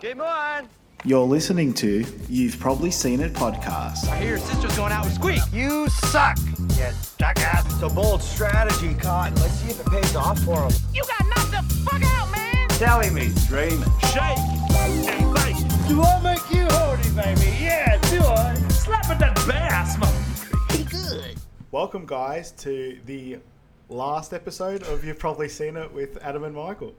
Game on! You're listening to You've Probably Seen It podcast. I hear your sister's going out with Squeak. You suck, you jackass. It's a bold strategy, Cotton. Let's see if it pays off for him. You got knocked the fuck out, man! Telling me, dreaming. Shake and bake. Do I make you horny, baby? Yeah, do I? Slap at that bass, man. He good. Welcome, guys, to the last episode of You've Probably Seen It with Adam and Michael.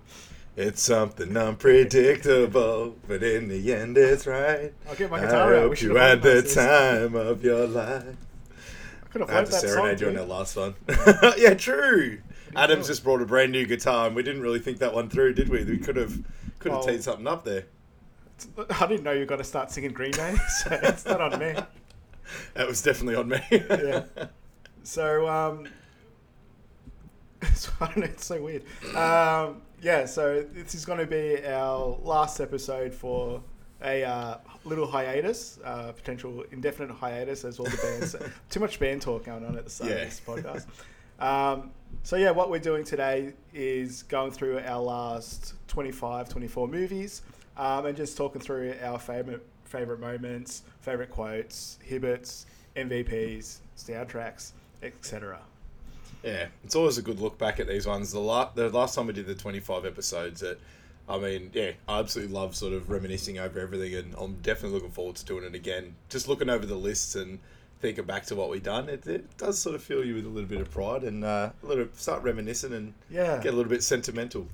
It's something unpredictable, but in the end, it's right. I'll get my I guitar out. We hope you had the this. time of your life. I could have I had to that song. serenade you on that last one. yeah, true. Adam's just brought a brand new guitar, and we didn't really think that one through, did we? We could have could have Well- teed something up there. I didn't know you got to start singing Green Day, so it's not on me. That was definitely on me. Yeah. So, um, so I don't know, it's so weird. Um, yeah, so this is going to be our last episode for a uh, little hiatus, uh, potential indefinite hiatus, as all the bands. too much band talk going on at the start Yeah. of this podcast. Um, so yeah, what we're doing today is going through our last 25, 24 movies, um, and just talking through our favorite favorite moments, favorite quotes, hibbits, MVPs, soundtracks, etc. Yeah, it's always a good look back at these ones. The last the last time we did the twenty five episodes, that I mean, yeah, I absolutely love sort of reminiscing over everything, and I'm definitely looking forward to doing it again. Just looking over the lists and thinking back to what we've done, it, it does sort of fill you with a little bit of pride and uh, a little start reminiscing and Yeah. get a little bit sentimental.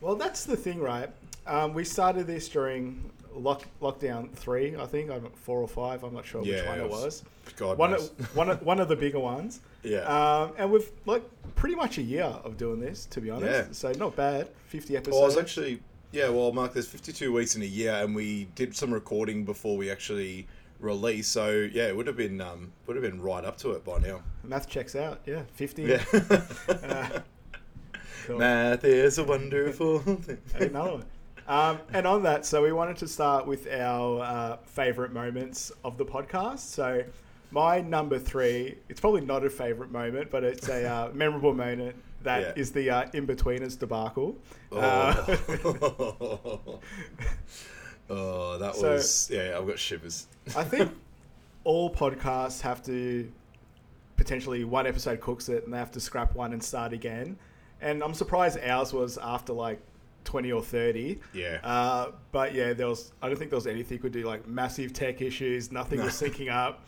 Well, that's the thing, right? Um, we started this during lock, lockdown three, I think. I'm four or five. I'm not sure which one it it was- was. God One, of, one, of, one of the bigger ones. Yeah. Um, and we've like pretty much a year of doing this, to be honest. Yeah. So not bad. 50 episodes. Well, I was actually, yeah, well, Mark, there's 52 weeks in a year, and we did some recording before we actually released. So yeah, it would have been um, would have been right up to it by now. Math checks out. Yeah, 50. Yeah. Uh, cool. Math is a wonderful thing. Another one. Um, and on that, so we wanted to start with our uh, favorite moments of the podcast. So my number three, it's probably not a favorite moment, but it's a uh, memorable moment. That is Yeah. the uh, in-betweeners debacle. Uh, Oh. oh, that So- was yeah. I've got shivers. I think all podcasts have to potentially one episode cooks it and they have to scrap one and start again. And I'm surprised ours was after like 20 or 30. Yeah. Uh, but yeah, there was. I don't think there was anything could do like massive tech issues. Nothing No. was syncing up.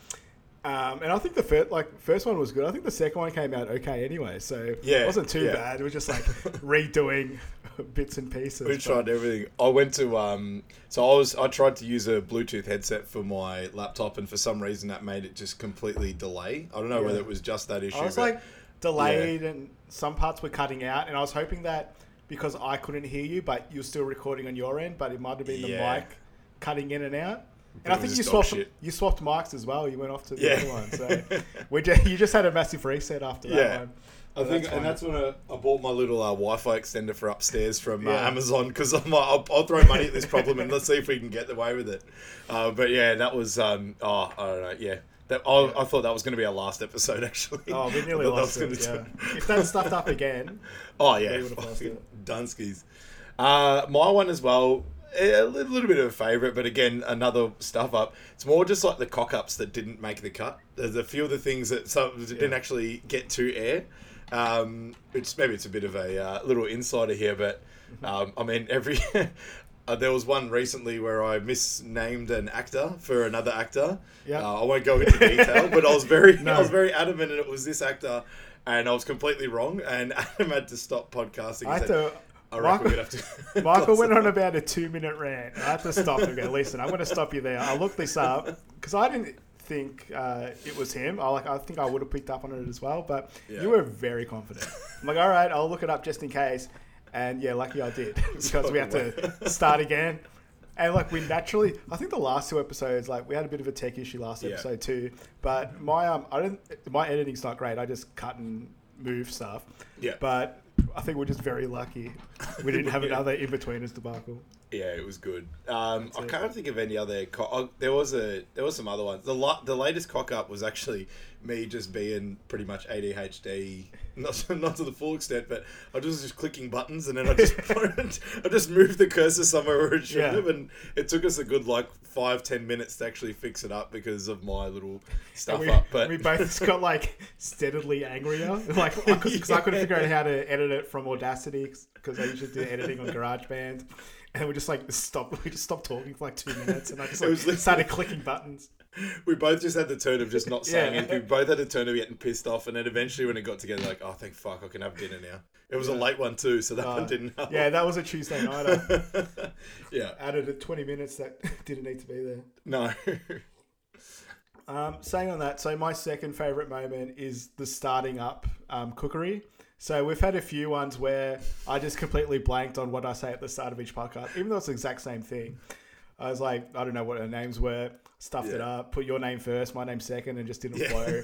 Um, and I think the first like first one was good. I think the second one came out okay anyway, so Yeah, it wasn't too yeah. bad. It was just like redoing bits and pieces. We but- tried everything. I went to um. So I was. I tried to use a Bluetooth headset for my laptop, and for some reason that made it just completely delay. I don't know Yeah. whether it was just that issue. I was but- like delayed and some parts were cutting out, and I was hoping that because I couldn't hear you, but you're still recording on your end, but it might have been the mic cutting in and out. And I think you swapped shit. you swapped mics as well. You went off to the Yeah. other one, so we just, you just had a massive reset after that Yeah. one. I think, that's and that's when I, I bought my little uh, Wi-Fi extender for upstairs from uh, Yeah. Amazon because I'm like, I'll, I'll throw money at this problem and let's see if we can get away with it. Uh, but yeah, that was um, oh I don't know, yeah. That, I, I thought that was going to be our last episode actually. Oh, we nearly that lost was it. gonna Yeah. if that stuffed up again, Oh yeah, We would've lost fucking it. Dunskies. Uh, my one as well. A little, bit of a favourite, but again, another stuff up. It's more just like the cock ups that didn't make the cut. There's a few of the things that some that didn't actually get to air. Um, which maybe it's a bit of a uh, little insider here, but Mm-hmm. um, I mean, every uh, there was one recently where I misnamed an actor for another actor. Yeah. Uh, I won't go into detail, but I was very, No. I was very adamant, and it was this actor, and I was completely wrong, and Adam had to stop podcasting. I had to. I Michael, have to. Michael went on up." about a two minute rant. I had to stop and go, listen, I'm going to stop you there. I looked this up because I didn't think uh, it was him. I like, I think I would have picked up on it as well, but Yeah. you were very confident. I'm like, all right, I'll look it up just in case. And yeah, lucky I did because we had to start again. And like we naturally, I think the last two episodes, like we had a bit of a tech issue last Yeah. episode too. But my um, I don't, my editing's not great. I just cut and move stuff. Yeah. But I think we're just very lucky we didn't have Yeah. another in between betweeners debacle. Yeah, it was good. Um, I can't think of any other. Co- oh, there was a there was some other ones. The la- the latest cock up was actually me just being pretty much ADHD, not not to the full extent, but I was just clicking buttons and then I just I just moved the cursor somewhere where it should Yeah. have, and it took us a good like five ten minutes to actually fix it up because of my little stuff we, up. But we both just got like steadily angrier, like because I couldn't figure out how to edit it from Audacity because I usually do editing on GarageBand, and we just like stopped. We just stopped talking for like two minutes, and I just like, started clicking buttons. we both just had the turn of just not saying Yeah. anything. We both had the turn of getting pissed off, and then eventually when it got together, like, oh, thank fuck, I can have dinner now. It was a late one too, so that one didn't help. Uh, Yeah, that was a Tuesday night. Yeah. added a twenty minutes that didn't need to be there. No. Um, saying on that, so my second favorite moment is the starting up um, cookery. So we've had a few ones where I just completely blanked on what I say at the start of each podcast, even though it's the exact same thing. I was like, I don't know what her names were, stuffed it Yeah. up, put your name first, my name second, and just didn't Yeah. flow.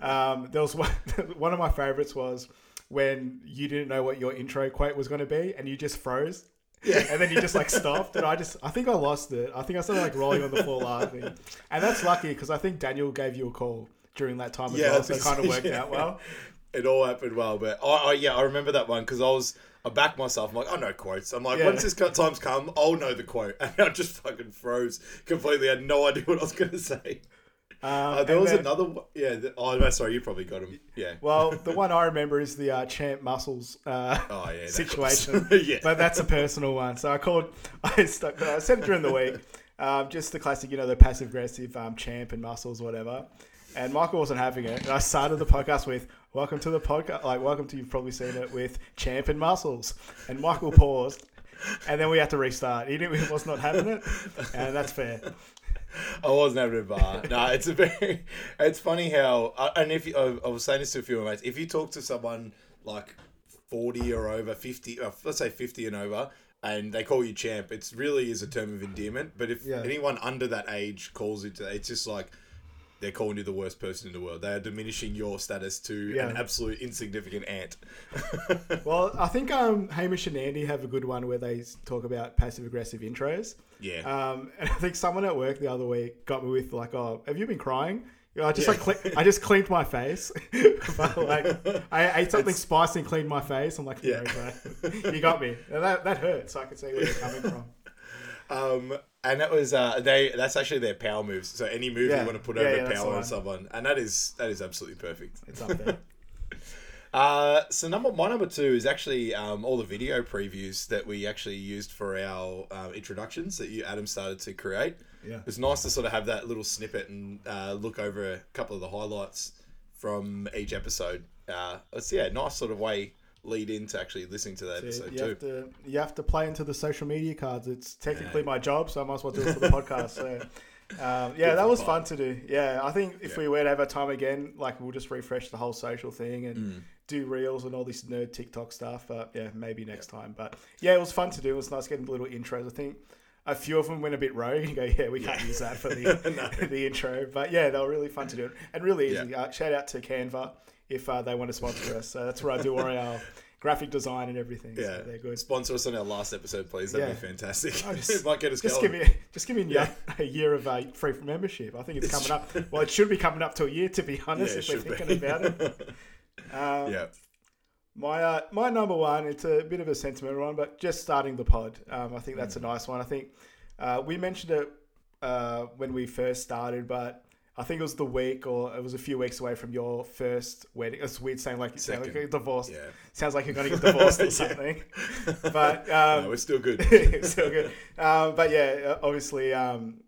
um, there was one, one of my favorites was when you didn't know what your intro quote was going to be, and you just froze. Yeah. And then you just like stopped, and I just, I think I lost it. I think I started like rolling on the floor laughing, and that's lucky because I think Daniel gave you a call during that time as Yeah, well, so it kind of worked yeah. out well. it all happened well, but I, I yeah, I remember that one because I was I backed myself. I'm like, I know quotes. I'm like, Yeah. once this time's come, I'll know the quote, and I just fucking froze completely. I had no idea what I was gonna say. Um, Uh, there was then- another one. Yeah. The, oh, sorry, you probably got him. Yeah. Well, the one I remember is the uh, champ muscles uh, Oh, yeah, situation. yeah. But that's a personal one. So I called, I, stuck, I said it during the week, um, just the classic, you know, the passive aggressive um, champ and muscles, whatever. And Michael wasn't having it. And I started the podcast with, Welcome to the podcast. Like, welcome to, you've probably seen it with champ and muscles. And Michael paused. And then we had to restart. He, didn't, he was not having it. And that's fair. I wasn't having a bar. no, it's a very. It's funny how, uh, and if you, I I was saying this to a few of my mates, if you talk to someone like forty or over, fifty, uh, let's say fifty and over, and they call you champ, it really is a term of endearment. But if Yeah. anyone under that age calls it, it's just like they're calling you the worst person in the world. They are diminishing your status to Yeah. an absolute insignificant ant. Well, I think um, Hamish and Andy have a good one where they talk about passive aggressive intros. Yeah. Um, and I think someone at work the other week got me with like, "Oh, have you been crying?" You know, I just Yeah. like cle- I just cleaned my face, but like I ate something spicy and cleaned my face. I'm like, Yeah. yeah, you got me. And that that hurts. So I can see where you're coming from. Um, and that was uh, they. That's actually their power moves. So any move Yeah. you want to put Yeah, over yeah, power on one. someone, and that is that is absolutely perfect. It's up there. Uh, so number my number two is actually um, all the video previews that we actually used for our um, introductions that you Adam started to create. Yeah. It's nice to sort of have that little snippet and uh, look over a couple of the highlights from each episode. Uh, it's yeah, nice sort of way lead into actually listening to that episode you too. have to you have to play into the social media cards. It's technically my job, so I might as well do it for the podcast. So. Um, yeah, that was fun to do. Yeah, I think if Yeah. we were to have a time again, like we'll just refresh the whole social thing and Mm. do reels and all this nerd TikTok stuff. But yeah, maybe next time. But yeah, it was fun to do. It was nice getting little intros. I think a few of them went a bit rogue. You go, yeah, we can't use that for the the intro. But yeah, they were really fun to do and really easy. Uh, shout out to Canva if uh, they want to sponsor us. So that's where I do all our graphic design and everything. Yeah, so they're good. Sponsor us on our last episode, please. That'd Yeah. be fantastic. Oh, it might get us just going. give me just give me a- a year of uh, free membership. I think it's, It's coming up. Well, it should be coming up to a year to be honest. Yeah, if we're thinking be. about it. Um, yeah. My uh, my number one. It's a bit of a sentimental one, but just starting the pod. Um, I think that's a Mm. nice one. I think uh, we mentioned it uh, when we first started, but. I think it was the week, or it was a few weeks away from your first wedding. It's weird saying like you like you're divorced. Yeah. Sounds like you're going to get divorced or something. But um, no, we're still good. it's still good. Um, but yeah, obviously, um,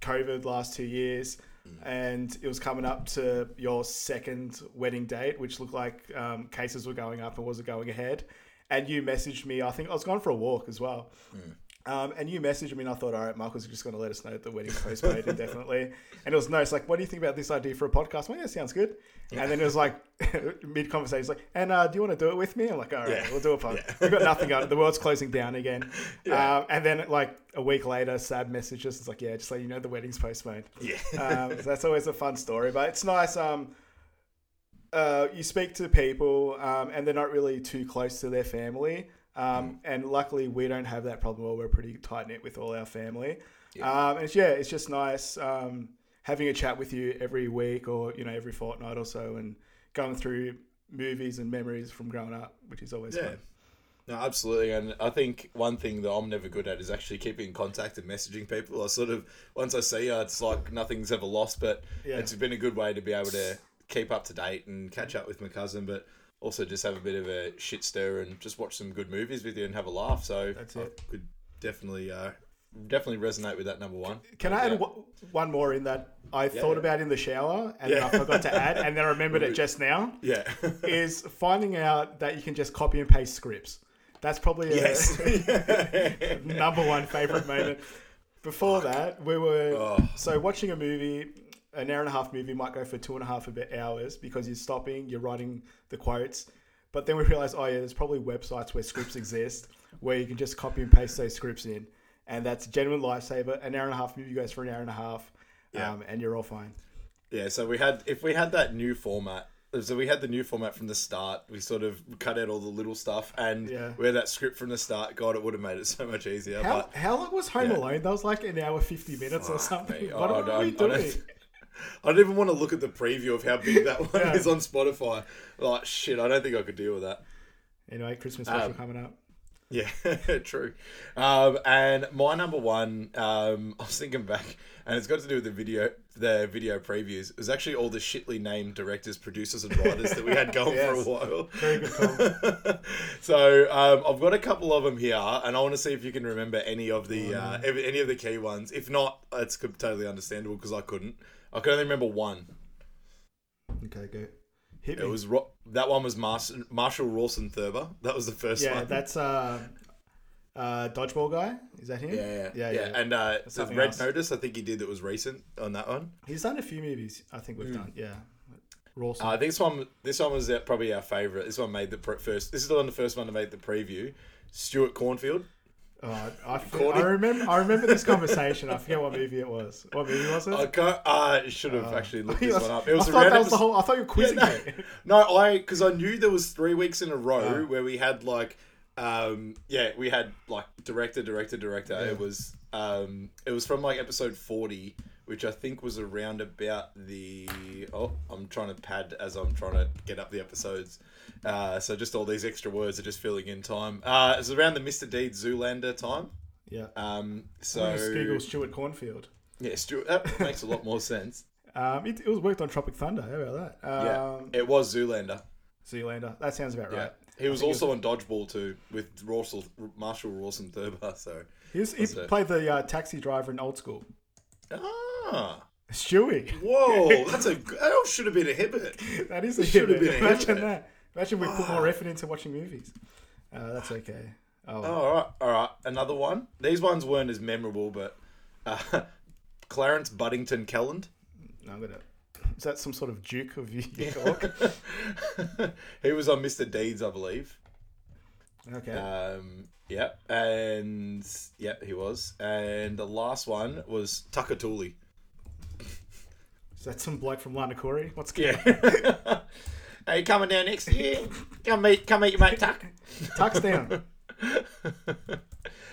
COVID last two years, and it was coming up to your second wedding date, which looked like um, cases were going up and wasn't going ahead. And you messaged me. I think I was going for a walk as well. Um, and you messaged me, and I thought, all right, Michael's just going to let us know that the wedding's postponed indefinitely. And it was nice. Like, what do you think about this idea for a podcast? Well, yeah, sounds good. And then it was like mid conversation, like, and uh, do you want to do it with me? I'm like, all right, Yeah. we'll do a pod. Yeah. We've got nothing on. The world's closing down again. Yeah. Um, and then like a week later, Sad messages. It's like, yeah, just let you know the wedding's postponed. Yeah. Um, so that's always a fun story, but it's nice. Um, uh, you speak to people, um, and they're not really too close to their family. Um, and luckily, we don't have that problem. Well, we're pretty tight knit with all our family. Um, and it's, yeah, it's just nice um, having a chat with you every week or you know every fortnight or so, and going through movies and memories from growing up, which is always Yeah. fun. No, absolutely. And I think one thing that I'm never good at is actually keeping in contact and messaging people. I sort of, once I see you, it's like nothing's ever lost, but Yeah. it's been a good way to be able to keep up to date and catch up with my cousin, but also just have a bit of a shit stir and just watch some good movies with you and have a laugh. So That's I it. could definitely, uh, definitely resonate with that number one. Can I add Yeah. one- more in that I thought yeah. about in the shower and then Yeah. I forgot to add, and then I remembered it just now? Yeah. Is finding out that you can just copy and paste scripts. That's probably a yes. number one favorite moment. Before that, we were Oh. so watching a movie. An hour and a half movie might go for two and a half a bit hours because you're stopping, you're writing the quotes. But then we realized, oh yeah, there's probably websites where scripts exist where you can just copy and paste those scripts in, and that's a genuine lifesaver. An hour and a half movie goes for an hour and a half, Yeah. um, and you're all fine. Yeah, so we had if we had that new format. So we had the new format from the start. We sort of cut out all the little stuff, and Yeah. we had that script from the start. God, it would have made it so much easier. How, but how long was Home yeah. Alone? That was like an hour fifty minutes or something. mate, What oh, are I don't- we doing? I don't even want to look at the preview of how big that one Yeah. is on Spotify. Like shit, I don't think I could deal with that. Anyway, Christmas special Um, coming up. Yeah, true. Um, and my number one, um, I was thinking back, and it's got to do with the video, the video previews. It was actually all the shitly named directors, producers, and writers that we had going Yes. for a while. Very good call. so um, I've got a couple of them here, and I want to see if you can remember any of the uh, Oh, every- any of the key ones. If not, it's totally understandable because I couldn't. I can only remember one. okay, go. Hit It was Ro- that one was Mars- Marshall Rawson Thurber. That was the first yeah, one. Yeah, that's uh, uh, dodgeball guy. Is that him? Yeah, yeah, yeah, yeah. yeah. And uh, the Red else. Notice, I think he did that was recent on that one. He's done a few movies. I think we've done. Yeah, Rawson. Uh, I think this one, this one was uh, probably our favorite. This one made the pre- first. This is the one, the first one to make the preview. Stuart Cornfield. Oh, I. I remember. I remember this conversation. I forget what movie it was. What movie was it? I. I should have actually looked this Yes. one up. It was I thought that was the whole. I thought you were quizzing Yeah, no, me. no, I because I knew there was three weeks in a row Oh. where we had like, um, yeah, we had like director, director, director. It was, um, it was from like episode forty, which I think was around about the. Oh, I'm trying to pad as I'm trying to get up the episodes. Uh, so just all these extra words are just filling in time. Uh, it was around the Mr. Deed Zoolander time. Yeah. Um, So just Google Stuart Cornfield. yeah, Stuart, that makes a lot more sense. Um, it, it was worked on Tropic Thunder. How about that? Yeah, Um, it was Zoolander. Zoolander. That sounds about Yeah. right. He was also on Dodgeball too with Russell, Marshall Rawson Thurber. So He, was, he played the uh, taxi driver in Old School. Ah, Stewie. whoa, that's a that all should have been a habit. That is a Should have been a Imagine that. Imagine we put more effort into watching movies. Uh, that's okay. Oh, Oh, all right, all right, another one. These ones weren't as memorable, but uh, Clarence Buddington Kelland. no, I'm gonna. Is that some sort of Duke of York? he was on Mr. Deeds, I believe. okay. Um, yeah, and yep, he was. And the last one was Tucker Tooley. Is that some bloke from Lana Corey? What's Yeah. you coming down next year? Come meet, come meet your mate Tuck. Tucks down.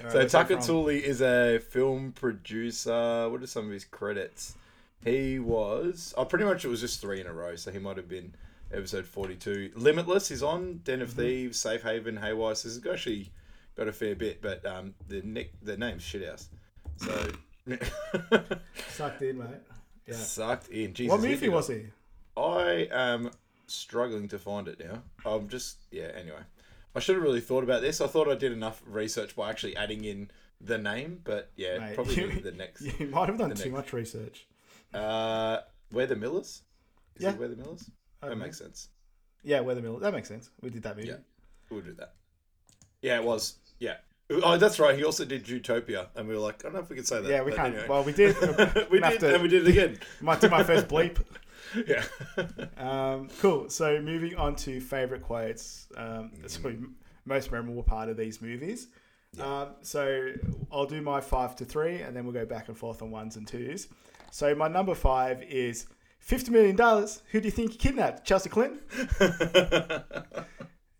So Tucker Tooley is a film producer. What are some of his credits? He was. Oh, pretty much it was just three in a row. So he might have been episode forty-two. Limitless is on. Den of mm-hmm. Thieves, Safe Haven, Haywire. So he's actually got a fair bit, but um, the nick the name's shithouse. So Sucked in, mate. Yeah. sucked in. Jesus, What movie was he? I am struggling to find it now. I'm just yeah. Anyway, I should have really thought about this. I thought I did enough research by actually adding in the name, but yeah, Mate, probably you, the next. You might have done too next. much research. Uh, We're the Millers? Is Yeah. it We're the Millers? That makes sense. Yeah, We're the Millers. That makes sense. We did that movie. Yeah, we'll do that. Yeah, it was. Yeah. Oh, that's right. He also did Utopia, and we were like, I don't know if we could say that. Yeah, we but can't. anyway. Well, we did. we did, to- and we did it again. Might do my first bleep. yeah. Um, cool. So moving on to favorite quotes. Um, it's Mm. most memorable part of these movies. Um, so I'll do my five to three, and then we'll go back and forth on ones and twos. So my number five is fifty million dollars. Who do you think you kidnapped? Chelsea Clinton.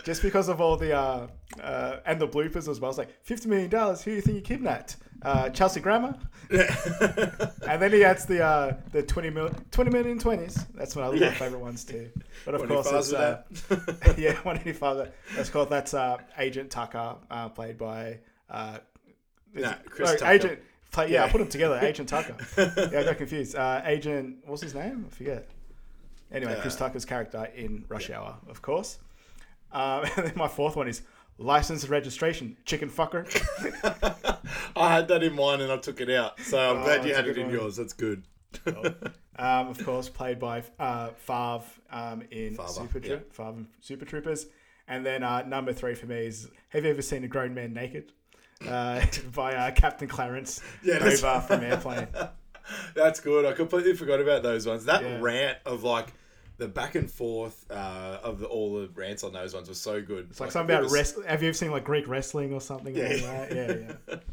Just because of all the uh, uh, and the bloopers as well. It's like fifty million dollars. Who do you think you kidnapped? Uh, Chelsea Grammer. and then he adds the uh, the 20 mil, 20 million 20s. That's one of my Yeah. favorite ones too. But of course, it's, it uh, yeah, one eighty five. That's called that's uh, Agent Tucker, uh, played by uh, Chris no, Tucker. Agent. Play, yeah, I put them together. Agent Tucker. yeah, I got confused. Uh, Agent, what's his name? I forget. Anyway, Chris Uh, Tucker's character in Rush Hour, of course. Um, and then my fourth one is license and registration, chicken fucker. I had that in mine and I took it out. So I'm Oh, glad you had it in one. yours. That's good. um, of course, played by uh, Farva um, in Super, yeah. Farva Super Troopers. And then uh, number three for me is Have you ever seen a grown man naked? Uh, by uh, Captain Clarence Yeah, from Airplane. That's good. I completely forgot about those ones. That Yeah. rant of like the back and forth uh, of the, all the rants on those ones was so good. It's like something it about wrestling. Have you ever seen like Greek wrestling or something? Yeah. Like? Yeah, yeah.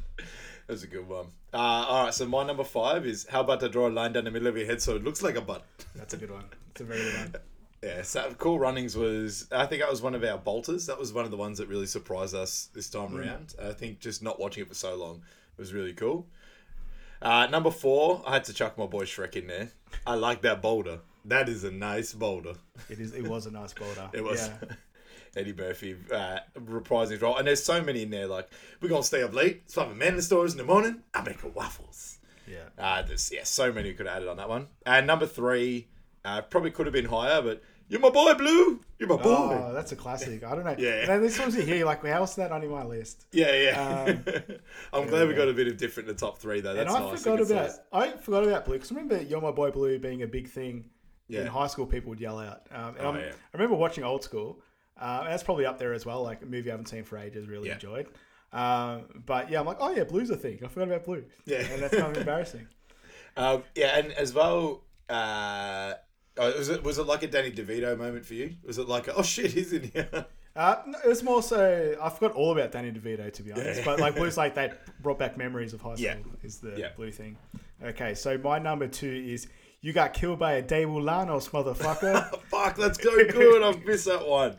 That was a good one. Uh, all right, so my number five is how about to draw a line down the middle of your head so it looks like a butt. That's a good one. It's a very good one. Yeah, so Cool Runnings was, I think that was one of our bolters. That was one of the ones that really surprised us this time Mm. around. I think just not watching it for so long was really cool. Uh, number four, I had to chuck my boy Shrek in there. I like that boulder. That is a nice boulder. It is. It was a nice boulder. It was Yeah. Eddie Murphy uh, reprising his role. And there's so many in there. Like, we're going to stay up late. It's five men in the stores in the morning. I make a waffles. Yeah. Uh, there's, yeah, so many could have added on that one. And number three, uh, probably could have been higher, but you're my boy, Blue. You're my boy. Oh, that's a classic. I don't know. Yeah. And times you hear like, how is that on my list? yeah, yeah. I'm glad we got a bit of different in the top three, though. That's and I nice. forgot think about it's- I forgot about Blue because remember "You're My Boy Blue" being a big thing in high school. People would yell out. Um, Oh, yeah. I remember watching Old School. Uh, that's probably up there as well. Like a movie I haven't seen for ages. Really Yeah. enjoyed. Um, but yeah, I'm like, oh yeah, Blue's a thing. I forgot about Blue. Yeah. and that's kind of embarrassing. Um, yeah, and as well, uh, oh, was it was it like a Danny DeVito moment for you? Was it like, oh shit, he's in here? Uh, no, it was more so I forgot all about Danny DeVito to be honest, Yeah. but like Blue's like that brought back memories of high school. Yeah. Is the Yeah. Blue thing? Okay, so my number two is you got killed by a Daewoo Lanos motherfucker. Fuck, that's so good. I've missed that one.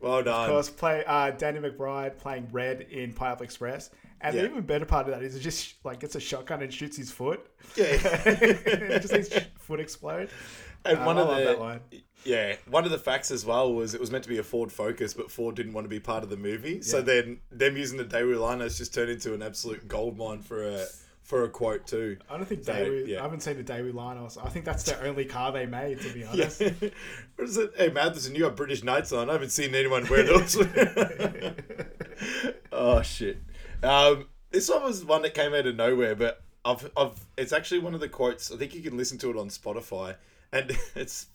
Well done. Of course, play uh, Danny McBride playing Red in Pineapple Express. And Yeah. the even better part of that is it just like gets a shotgun and shoots his foot. Yeah. just his foot explode. And Um, one I of love the that line. yeah, one of the facts as well was it was meant to be a Ford Focus, but Ford didn't want to be part of the movie. So then them using the Daewoo Lanos just turned into an absolute gold mine for a for a quote too. I don't think So, Daewoo. yeah. I haven't seen the Daewoo Lanos. I think that's the only car they made, to be Yeah. honest. what is it? Hey Matheson, you got British Knights on. I haven't seen anyone wear those. oh shit. Um, this one was one that came out of nowhere, but I've, I've it's actually one of the quotes. I think you can listen to it on Spotify. And it's,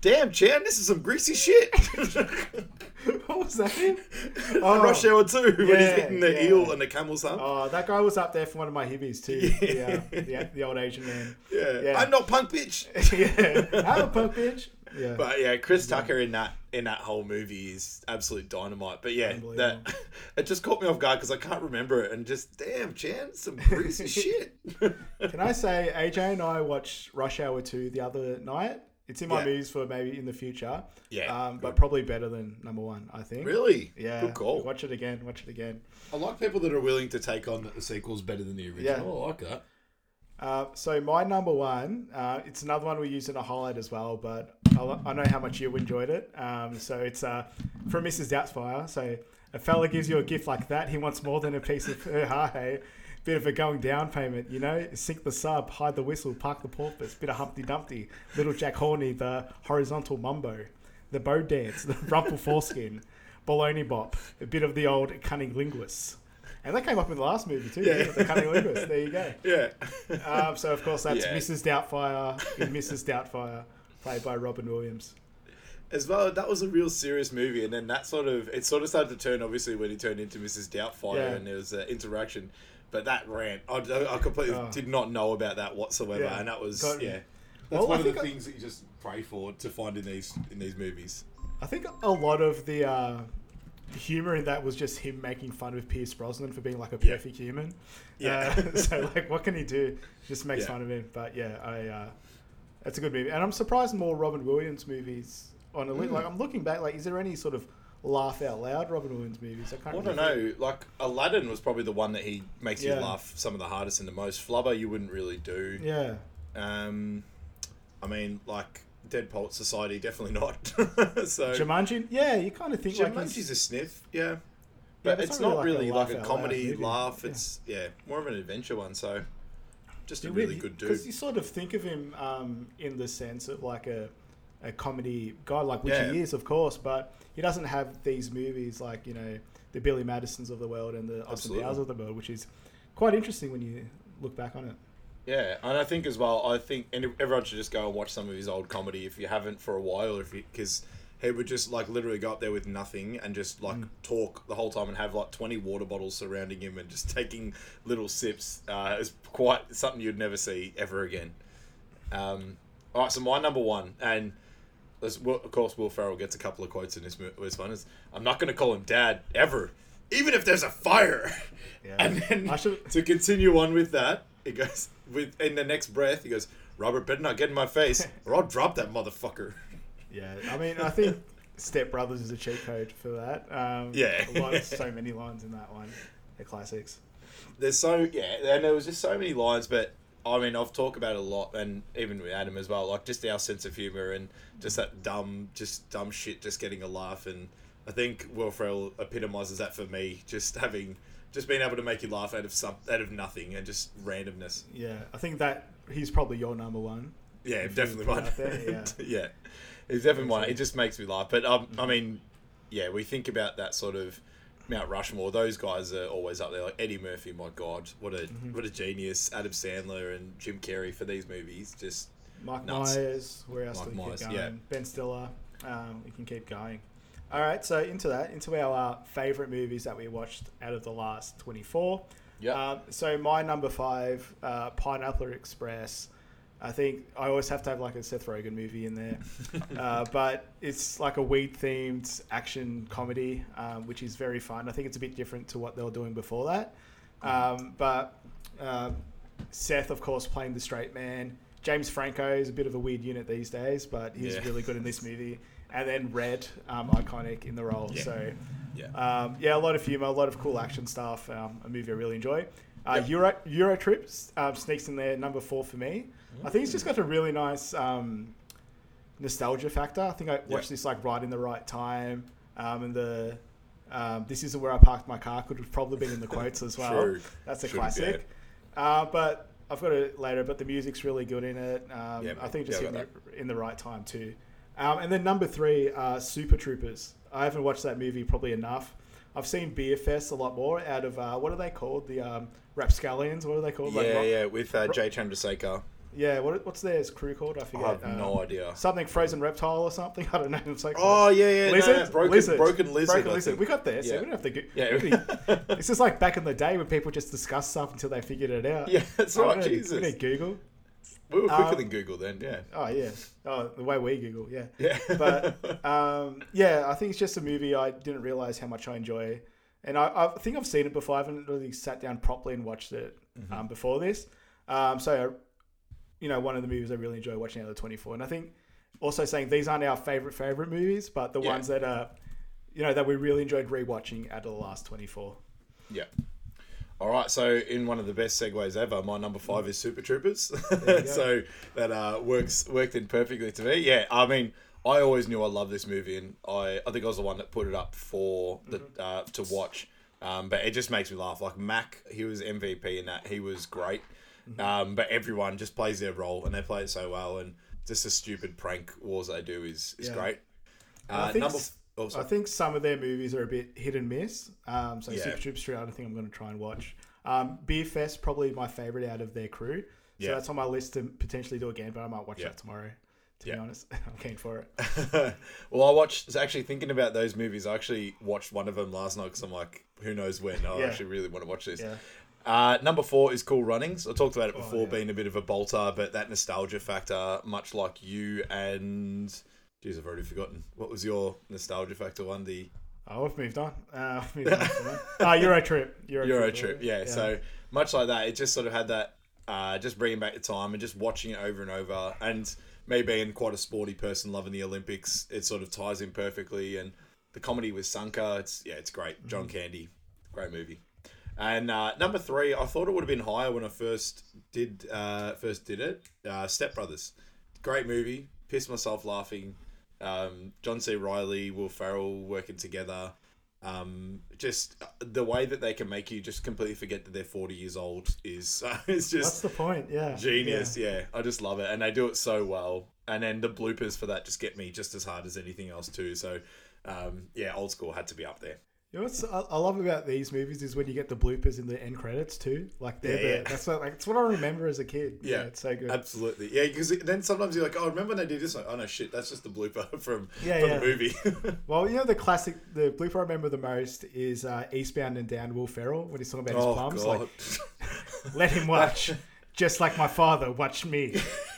damn, Chan, this is some greasy shit. what was that? In? On Rush Hour 2, when he's yeah, getting the yeah. eel and the camel's hump. Oh, that guy was up there for one of my hibbies too. Yeah. Yeah, the, the old Asian man. yeah. yeah. I'm not punk bitch. yeah, I'm a punk bitch. Yeah, But yeah, Chris Tucker in that in that whole movie is absolute dynamite. But yeah, that it just caught me off guard because I can't remember it. And just damn, Chan, some greasy shit. Can I say AJ and I watched Rush Hour 2 the other night? It's in my Yeah. movies for maybe in the future. Yeah, Um, but probably better than number one, I think. really? Yeah. Good call. Watch it again. Watch it again. I like people that are willing to take on that the sequel's better than the original. Yeah. I like that. Uh, so my number one, uh, it's another one we use in a highlight as well, but I, I know how much you enjoyed it. Um, so it's uh, from Mrs. Doubtfire. So a fella gives you a gift like that, he wants more than a piece of her Bit of a going down payment, you know. Sink the sub, hide the whistle, park the porpoise. Bit of Humpty Dumpty, Little Jack Horny, the horizontal mumbo, the bow dance, the rumple foreskin, baloney bop, a bit of the old cunning linguist. And that came up in the last movie too, Yeah. yeah. the cunning linguist. There you go. Yeah. Um, so of course that's Yeah. Mrs. Doubtfire in Mrs. Doubtfire, played by Robin Williams. As well, that was a real serious movie, and then that sort of it sort of started to turn. Obviously, when he turned into Mrs. Doubtfire, Yeah. and there was an interaction. But that rant, I, I completely Oh. did not know about that whatsoever, Yeah. and that was Got- yeah. That's Well, one I of the think I- things that you just pray for to find in these in these movies. I think a lot of the uh, humor in that was just him making fun of Pierce Brosnan for being like a Yeah. perfect human. Yeah. Uh, so like, what can he do? Just makes Yeah. fun of him. But yeah, I. Uh, that's a good movie, and I'm surprised more Robin Williams movies on a Mm. like. I'm looking back, like, is there any sort of laugh out loud Robin Williams movies. I can't. I don't know. Like Aladdin was probably the one that he makes you laugh some of the hardest and the most. Flubber, you wouldn't really do. Yeah. Um, I mean, like Dead Poet Society, definitely not. so Jumanji. Yeah, you kind of think like Jumanji's he's, a sniff, yeah. Yeah, But but it's not really like a, laugh out loud comedy laugh. Yeah. It's yeah, more of an adventure one. So just a really good dude. Because you sort of think of him um, in the sense of like a, a comedy guy, like which Yeah. he is, of course, but he doesn't have these movies like you know the Billy Madisons of the world and the Austin. Powers of the world, which is quite interesting when you look back on it. Yeah, and I think as well, I think and everyone should just go and watch some of his old comedy if you haven't for a while, if because he would just like literally go up there with nothing and just like talk the whole time and have like twenty water bottles surrounding him and just taking little sips. Uh, is quite something you'd never see ever again. Um, all right, so my number one, and of course Will Ferrell gets a couple of quotes in this this one is I'm not going to call him dad ever, even if there's a fire. Yeah. And then I should- to continue on with that, he goes with in the next breath he goes, Robert better not get in my face or I'll drop that motherfucker. Yeah, I mean, I think Step Brothers is a cheat code for that. Um, Yeah. lot, so many lines in that one. They're classics. There's so yeah, and there was just so many lines, but I mean I've talked about it a lot, and even with Adam as well, like just our sense of humor and just that dumb, just dumb shit, just getting a laugh, and I think Will Ferrell epitomizes that for me, just having. Just being able to make you laugh out of some, out of nothing, and just randomness. Yeah, I think that he's probably your number one. Yeah, definitely one. there, yeah. yeah, it's definitely one. It just makes me laugh. But um, I mean, yeah, we think about that sort of Mount Rushmore. Those guys are always up there. Like Eddie Murphy, my god, what a Mm-hmm. what a genius. Adam Sandler and Jim Carrey for these movies. Just Mike Nuts. Myers, where else Mike do we Myers, keep going? yeah. Ben Stiller, um, we can keep going. All right, so into that, into our uh, favorite movies that we watched out of the last 24. Yeah. Um, so my number five, uh, Pineapple Express. I think I always have to have like a Seth Rogen movie in there, uh, but it's like a weed themed action comedy, um, which is very fun. I think it's a bit different to what they were doing before that, um, but um, Seth, of course, playing the straight man. James Franco is a bit of a weird unit these days, but he's Yeah. really good in this movie. And then Red, um, iconic in the role. Yeah. So, yeah. um, yeah, a lot of humor, a lot of cool action stuff. Um, a movie I really enjoy. Uh, Yep. Euro Euro Trip um, sneaks in there, number four for me. I think it's just got a really nice um, nostalgia factor. I think I watched this like right in the right time, um, and the um, this isn't where I parked my car could have probably been in the quotes as well. True. That's a Shouldn't classic. Uh, but I've got it later. But the music's really good in it. Um, Yeah, I think just in, the, in the right time too. Um, and then number three, uh, Super Troopers. I haven't watched that movie probably enough. I've seen Beer Fest a lot more out of uh, what are they called? The um, Rapscallions. What are they called? Like yeah, rock- yeah, with uh, Jay Chandrasekhar. yeah. What, what's their crew called? I I forget. have Um, no idea. Something frozen reptile or something. I don't know. It's like Oh yeah, yeah, lizard, no, broken, lizard, broken lizard. broken lizard. We got there, so Yeah. we don't have to. Go, Yeah. really- it's just like back in the day when people just discuss stuff until they figured it out. Yeah, that's right. need- Jesus, We need Google. We were quicker Um, than Google then. Yeah, Oh yeah. Oh, the way we Google, yeah. yeah. But um, yeah, I think it's just a movie I didn't realize how much I enjoy, and I, I think I've seen it before. I haven't really sat down properly and watched it Mm-hmm. um, before this. Um, so, you know, one of the movies I really enjoy watching out of the twenty four, and I think also saying these aren't our favorite favorite movies, but the Yeah. ones that are, you know, that we really enjoyed rewatching out of the last twenty four. Yeah. All right, so in one of the best segues ever, my number five is Super Troopers. so that uh, works worked in perfectly to me. Yeah, I mean, I always knew I loved this movie, and I I think I was the one that put it up for the uh, to watch. Um, but it just makes me laugh. Like Mac, he was MVP in that. He was great. Um, but everyone just plays their role, and they play it so well. And just the stupid prank wars they do is is Yeah. great. Uh, number. Oh, I think some of their movies are a bit hit and miss. Um, so Yeah. Super Troopers Street, I don't think I'm going to try and watch. Um, Beer Fest, probably my favorite out of their crew. So Yeah. that's on my list to potentially do again, but I might watch Yeah. that tomorrow. To Yeah. be honest, I'm keen for it. well, I watched. was Actually, thinking about those movies, I actually watched one of them last night because I'm like, who knows when? I actually really want to watch this. Uh, number four is Cool Runnings. I talked about it before Oh, being a bit of a bolter, but that nostalgia factor, much like you and. Jeez, I've already forgotten. What was your nostalgia factor one? The Oh, we've moved on. Uh, we've moved on from that. Ah, Euro Trip. Euro, Euro Trip. trip, yeah. So much like that, it just sort of had that, uh, just bringing back the time and just watching it over and over. And me being quite a sporty person, loving the Olympics, it sort of ties in perfectly. And the comedy with Sanka. It's yeah, it's great. John Mm-hmm. Candy, great movie. And uh, number three, I thought it would have been higher when I first did uh, first did it. Uh, Step Brothers, great movie. Pissed myself laughing. Um, John C. Reilly, Will Ferrell working together. Um, just uh, the way that they can make you just completely forget that they're forty years old is uh, it's just the point? Yeah. genius. Yeah. I just love it, and they do it so well. And then the bloopers for that just get me just as hard as anything else too. So, um, yeah, old school had to be up there. You know what's I I love about these movies is when you get the bloopers in the end credits too. Like they're Yeah, the, yeah. that's what, like it's what I remember as a kid. Yeah, it's so good. Absolutely, yeah. Because then sometimes you're like, "Oh, remember when they did this?" Like, "Oh no, shit, that's just the blooper from Yeah, from yeah. the movie." Well, you know the classic, the blooper I remember the most is uh, Eastbound and Down. Will Ferrell when he's talking about his oh plums, god, like let him watch, just like my father watched me.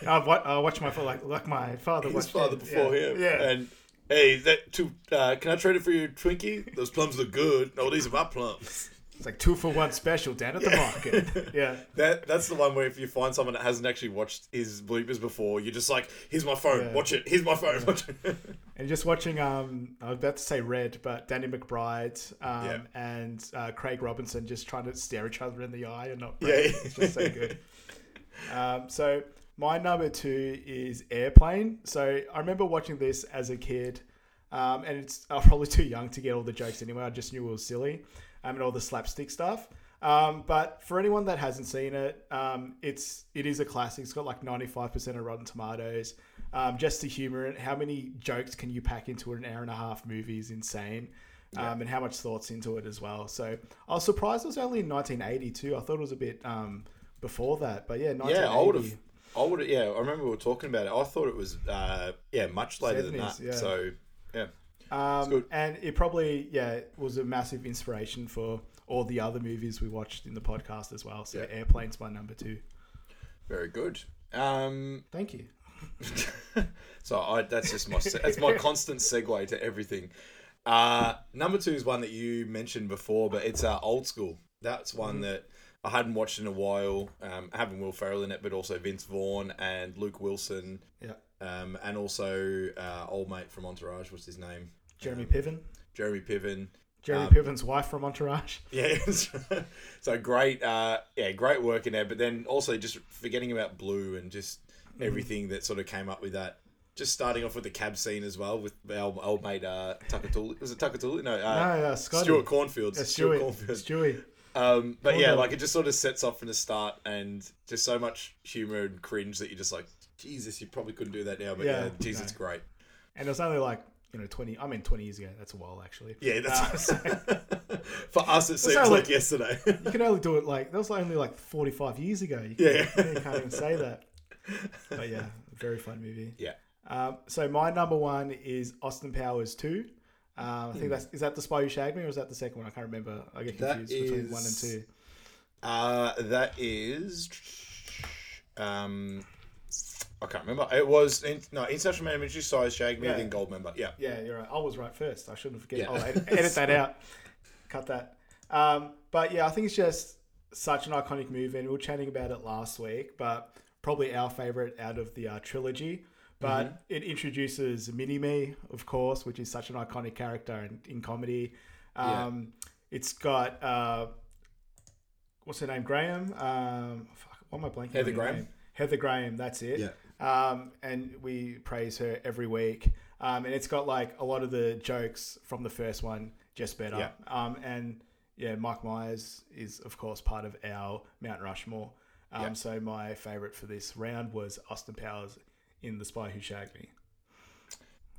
I wa- I watch my father like like my father his watched father him. before yeah. him. Yeah, and hey, that two? Uh, can I trade it for your Twinkie? Those plums look good. No, these are my plums. it's like two for one special down at the market. yeah. That that's the one where if you find someone that hasn't actually watched his bloopers before, you're just like, "Here's my phone. Yeah. Watch it. Here's my phone. Watch it." And just watching, um, I was about to say Red, but Danny McBride um, Yeah. and uh, Craig Robinson just trying to stare each other in the eye and not. Breathe. yeah. it's just so good. Um, so my number two is Airplane. So I remember watching this as a kid, um, and it's I was probably too young to get all the jokes anyway. I just knew it was silly, um, and all the slapstick stuff. Um, but for anyone that hasn't seen it, um, it's it is a classic. It's got like ninety five percent of Rotten Tomatoes. Um, just the humor it, how many jokes can you pack into an hour and a half movie is insane. Um, and how much thoughts into it as well. So I was surprised it was only in 1982. I thought it was a bit um, before that, but yeah, 1980. yeah, I would have. I would. Yeah, I remember we were talking about it. I thought it was. Uh, yeah, much later than that. yeah. So, yeah. Um, good. and it probably yeah was a massive inspiration for all the other movies we watched in the podcast as well. So Yeah. Airplane's my number two. Very good. Um, Thank you. so I that's just my that's my constant segue to everything. Uh, number two is one that you mentioned before, but it's uh, old school. That's one that I hadn't watched in a while. Um, having Will Ferrell in it, but also Vince Vaughn and Luke Wilson, Yeah, um, and also uh, old mate from Entourage. What's his name? Jeremy Piven. Jeremy Piven. Jeremy Um, Piven's wife from Entourage. Yeah, so great, uh, yeah, great work in there. But then also just forgetting about Blue and just everything that sort of came up with that. Just starting off with the cab scene as well with our old mate uh, Tucker Tooley. Was it Tucker? No, uh, No, uh, Scotty. Stuart Cornfield. Yeah, Stuart Cornfield. Stewie. Um, but yeah, like it just sort of sets off from the start and just so much humor and cringe that you're just like, Jesus, you probably couldn't do that now. But yeah, Yeah, Jesus, no. it's great. And it was only like you know twenty. I mean twenty years ago. That's a while actually. Yeah, that's Uh, for us. It seems only- like yesterday. You can only do it like that was only like forty five years ago. You Yeah. can't, you can't even say that. But yeah, very fun movie. yeah. Um, so my number one is Austin Powers two. Um, I think that's is that the Spy Who Shagged Me or is that the second one? I can't remember. I get That confused between one and two. Uh, that is. Um, I can't remember. It was in, no International Man Ministry size Shag Me Yeah. then Goldmember. Yeah, Yeah, you're right. I was right first. I shouldn't forget. Yeah. I'll edit, edit that out. Cut that. Um, but yeah, I think it's just such an iconic movie, and we were chatting about it last week. But probably our favorite out of the uh, trilogy. But Mm-hmm. it introduces Mini Me, of course, which is such an iconic character in, in comedy. Yeah. Um, It's got uh, what's her name? Graham. Um, fuck, what am I blanking? Heather Graham. name? Heather Graham. That's it. Yeah. Um, and we praise her every week. Um, and it's got like a lot of the jokes from the first one, just better. Yeah. Um, and yeah, Mike Myers is of course part of our Mount Rushmore. Um, Yeah. So my favorite for this round was Austin Powers in The Spy Who Shagged Me.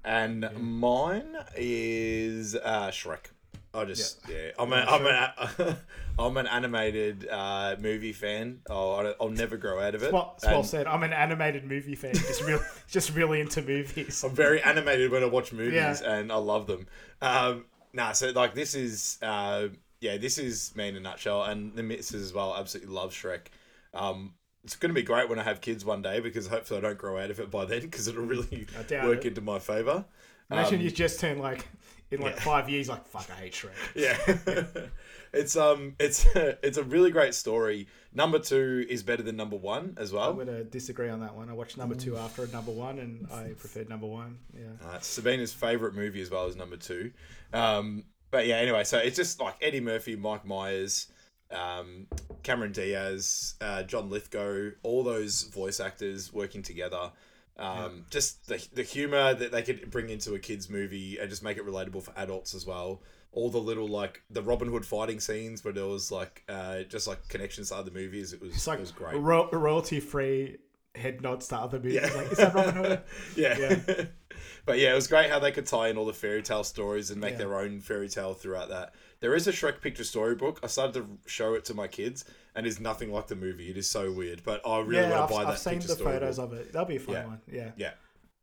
and mine is uh, Shrek. I just yeah, I'm an I'm an I'm an animated uh, movie fan. Oh, I'll never grow out of it. Well, well And said. I'm an animated movie fan. Just real, just really into movies. I'm very animated when I watch movies, Yeah. and I love them. Um, nah, so like this is uh, yeah, this is me in a nutshell, and the missus as well absolutely love Shrek. Um, it's going to be great when I have kids one day because hopefully I don't grow out of it by then because it'll really work it. into my favor. Imagine Um, you just turn like in like yeah. five years, like fuck, I hate Shrek. Yeah. it's um, it's it's a really great story. Number two is better than number one as well. I'm going to disagree on that one. I watched number two after number one, and I preferred number one. Yeah. Uh, Sabina's favorite movie as well as number two. Um, but yeah, anyway, so it's just like Eddie Murphy, Mike Myers, um, Cameron Diaz, uh, John Lithgow, all those voice actors working together. Um, Just the, the humor that they could bring into a kids movie and just make it relatable for adults as well. All the little like the Robin Hood fighting scenes where there was like uh, just like connections to other movies. It was It's like it was great. ro- royalty free head nods to other movies. Yeah. Like, is that Robin Hood? yeah. but yeah, it was great how they could tie in all the fairy tale stories and make Yeah. their own fairy tale throughout that. There is a Shrek picture storybook. I started to show it to my kids, and it's nothing like the movie. It is so weird, but I really yeah, want I've, to buy I've that seen picture the photos of it. That'll be a fun Yeah. one. Yeah. Yeah.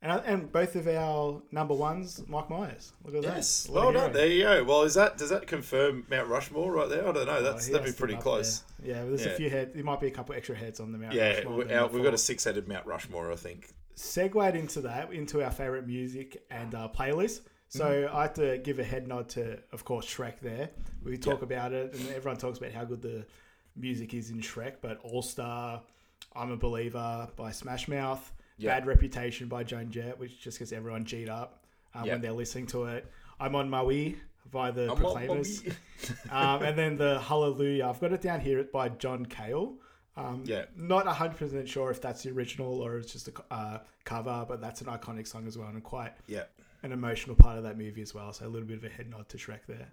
And, and both of our number ones, Mike Myers. Look at Yes. that. A Well done. There you go. Well, is that does that confirm Mount Rushmore right there? I don't know. Oh, That's he that'd be pretty close. there. Yeah, there's Yeah. a few heads. There might be a couple extra heads on the Mount Yeah, Rushmore we, our, we've got a six-headed Mount Rushmore, I think. segued into that into our favorite music and uh, playlist. So Mm-hmm. I have to give a head nod to, of course, Shrek. There, we talk Yeah. about it, and everyone talks about how good the music is in Shrek. But All Star, I'm a Believer by Smash Mouth, Yeah. Bad Reputation by Joan Jett, which just gets everyone G'd up um, Yeah. when they're listening to it. I'm on My Way by the I'm Proclaimers, um, and then the Hallelujah. I've got it down here by John Cale. Um, Yeah. Not 100% sure if that's the original or it's just a uh, cover, but that's an iconic song as well and quite Yeah. An emotional part of that movie as well. So a little bit of a head nod to Shrek there.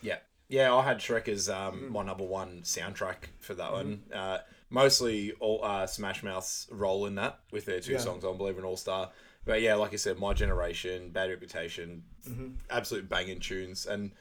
Yeah. Yeah, I had Shrek as um, Mm-hmm. my number one soundtrack for that one. Uh, mostly all uh, Smash Mouth's role in that with their two Yeah. songs, on Believer and All Star. But yeah, like I said, My Generation, Bad Reputation, Mm-hmm. absolute banging tunes. And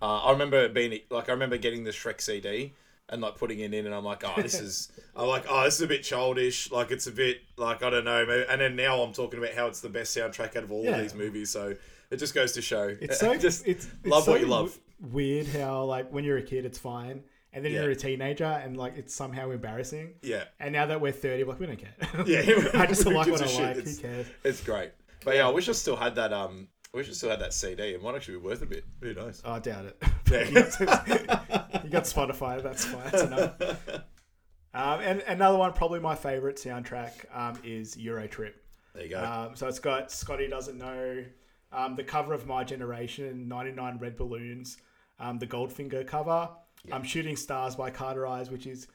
uh, I remember being like, I remember getting the Shrek CD and like putting it in, and I'm like, oh, this is, I'm like, oh, this is a bit childish. Like it's a bit like I don't know. Maybe, and then now I'm talking about how it's the best soundtrack out of all Yeah. of these movies. So it just goes to show. It's so just it's, it's love so what you love. weird how like when you're a kid it's fine, and then Yeah. you're a teenager and like it's somehow embarrassing. Yeah. And now that we're 30, we're like we don't care. Yeah, I just like what I shit? like. It's, Who cares? it's great. But yeah, I wish I still had that. Um, I wish I still had that CD. It might actually be worth a bit. Who knows? Oh, I doubt it. Yeah. You, got, Spotify. That's fine. That's enough. Um, and another one, probably my favorite soundtrack, um, is Euro Trip. There you go. Um, so it's got Scotty doesn't know, um, the cover of My Generation, 99 Red Balloons, um, the Goldfinger cover, um, Shooting Stars by Carter Eyes, which is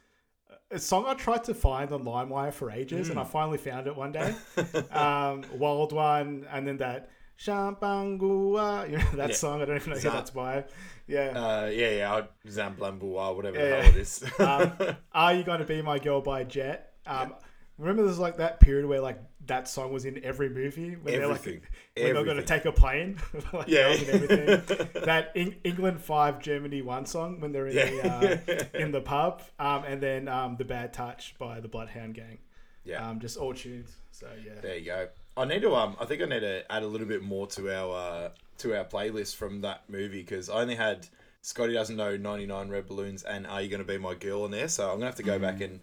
a song I tried to find on LimeWire for ages, Mm. and I finally found it one day. um, Wild One, and then that Shampangua, you know, that Yeah. song. I don't even know who that's by. Yeah. uh, yeah, yeah. Zamblamboa, whatever the hell it is. um, Are You Gonna Be My Girl by Jet? Um, Remember, there's like that period where like that song was in every movie when they're like Everything. when they're going to take a plane, like, Yeah. everything. that Eng- England Five, Germany One song when they're in the uh, in the pub, um, and then um, the Bad Touch by the Bloodhound Gang. Yeah. um, just all tunes. So yeah, There you go. I need to um I think I need to add a little bit more to our uh, to our playlist from that movie because I only had Scotty doesn't know 99 red balloons and Are You Gonna Be My Girl in there so I'm gonna have to go back and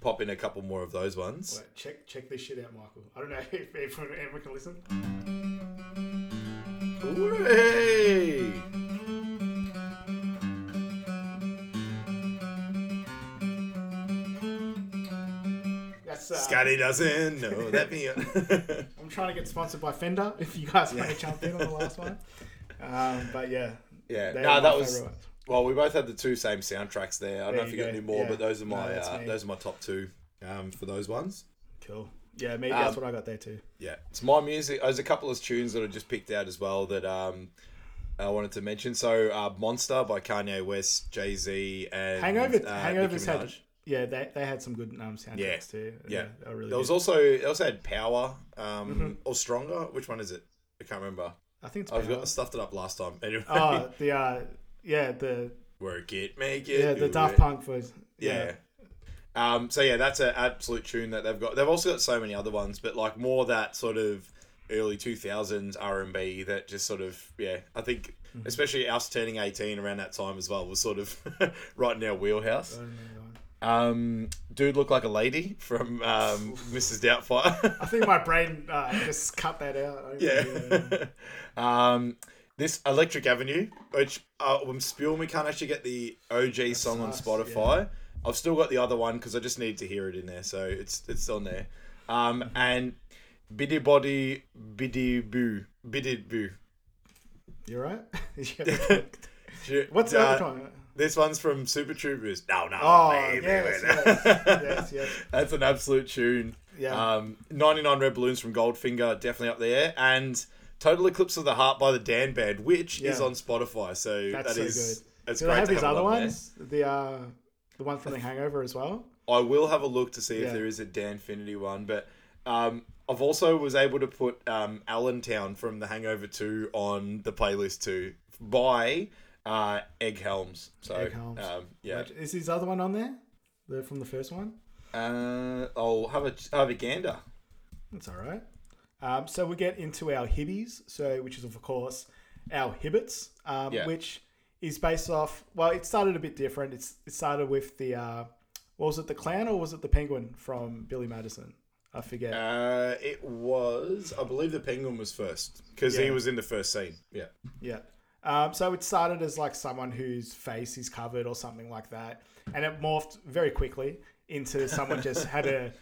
pop in a couple more of those ones. Wait, check check this shit out, Michael. I don't know if everyone, everyone can listen. Hooray! That's uh, Scotty doesn't know that me. I'm trying to get sponsored by Fender. If you guys want to jump in on the last one, um, but yeah, yeah, no, that was favourite well. We both had the two same soundtracks there. I don't There know if you you got any more, Yeah. but those are my that's uh, those are my top two um, for those ones. cool. Yeah, maybe that's Um, what I got there too. Yeah, it's my music. There's a couple of tunes that I just picked out as well that um, I wanted to mention. So, uh, "Monster" by Kanye West, Jay Z, and Hangover, uh, Hangovers had. Yeah, they, they had some good um, soundtracks Yeah. too. Yeah. they really. There was good. also they also had "Power" um, Mm-hmm. or "Stronger." Which one is it? I can't remember. I think it's I've got stuffed it up last time. Anyway, oh the uh, yeah the work it, make it. yeah the Daft it. Punk was Yeah. yeah. Um, so yeah, that's an absolute tune that they've got. They've also got so many other ones, but like more that sort of early two thousands R and B that just sort of yeah. I think Mm-hmm. especially us turning eighteen around that time as well was sort of right in our wheelhouse. Um, dude looked like a lady from um, Mrs. Doubtfire. I think my brain uh, just cut that out. Yeah. um, This Electric Avenue, which uh, I'm spewing, we can't actually get the OG song on sucks, Spotify. I've still got the other one because I just need to hear it in there, so it's it's on there. Um, Mm-hmm. and Biddy Body Biddy Boo Biddy Boo. You're right? What's the Uh, other one? This one's from Super Troopers. No, no, Oh, baby. yes, yes, yes, yes. That's an absolute tune. Yeah. Um, 99 Red Balloons from Goldfinger, definitely up there. And Total Eclipse of the Heart by the Dan Band, which is on Spotify. So That's that so is- good. It's Do great they have to his have other on ones? The uh, the one from The Hangover as well. I will have a look to see Yeah. if there is a Dan Finity one, but um, I've also was able to put um, Allentown from The Hangover 2 on the playlist too by uh, Ed Helms. So Ed Helms. Um, yeah, Is his other one on there? The from the first one. uh, I'll have a have a gander. That's all right. Um, so we get into our hibbies, so which is of course our hibbits, um, Yeah. which is based off. Well, it started a bit different. It's it started with the uh, was it, the clown or was it the penguin from Billy Madison? I forget. Uh, it was, I believe, the penguin was first because he was in the first scene. Yeah, Yeah. Um, so it started as like someone whose face is covered or something like that, and it morphed very quickly into someone just had a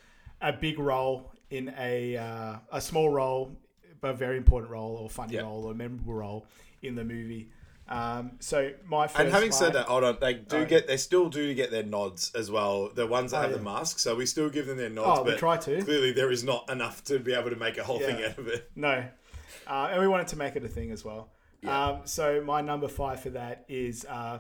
a big role in a uh, a small role, but a very important role or funny Yeah. role or memorable role in the movie. Um, so my first and having said line- that, hold on, they do Oh. get, they still do get their nods as well. The ones that Oh, have yeah. the mask, so we still give them their nods. Oh, we but try to. Clearly, there is not enough to be able to make a whole thing out of it. No. Uh, and we wanted to make it a thing as well. Um, so my number five for that is uh,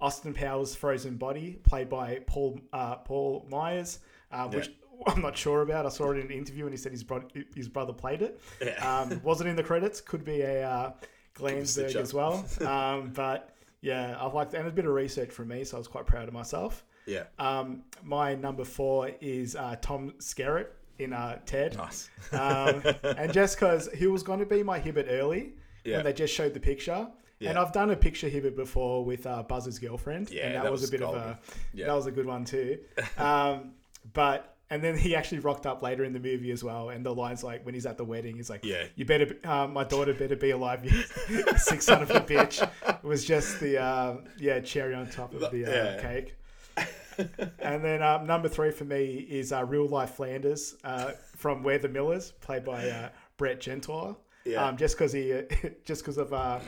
Austin Powers' Frozen Body, played by Paul uh, Paul Myers, uh, which I'm not sure about. I saw it in an interview and he said his, bro- his brother played it. Yeah. Um, wasn't in the credits. Could be a uh, Glansberg as well. Um, but yeah, I've liked and a bit of research from me, so I was quite proud of myself. Yeah. Um, my number four is uh, Tom Skerritt in uh, Ted. Nice. Um, and just because he was going to be my Hibbit early Yeah. when they just showed the picture. And I've done a picture Hibbit before with uh, Buzz's girlfriend. Yeah, and that, that was, was a bit golden. of a Yeah. that was a good one too. Um, but and then he actually rocked up later in the movie as well. And the lines like when he's at the wedding, he's like, Yeah. you better, be- um, my daughter better be alive, you sick son of a bitch." It was just the uh, yeah cherry on top of the uh, Yeah. cake. and then um, number three for me is uh, Real Life Flanders uh, from We're the Millers, played by uh, Brett Gentor. Yeah. Um, just because he, just because of uh,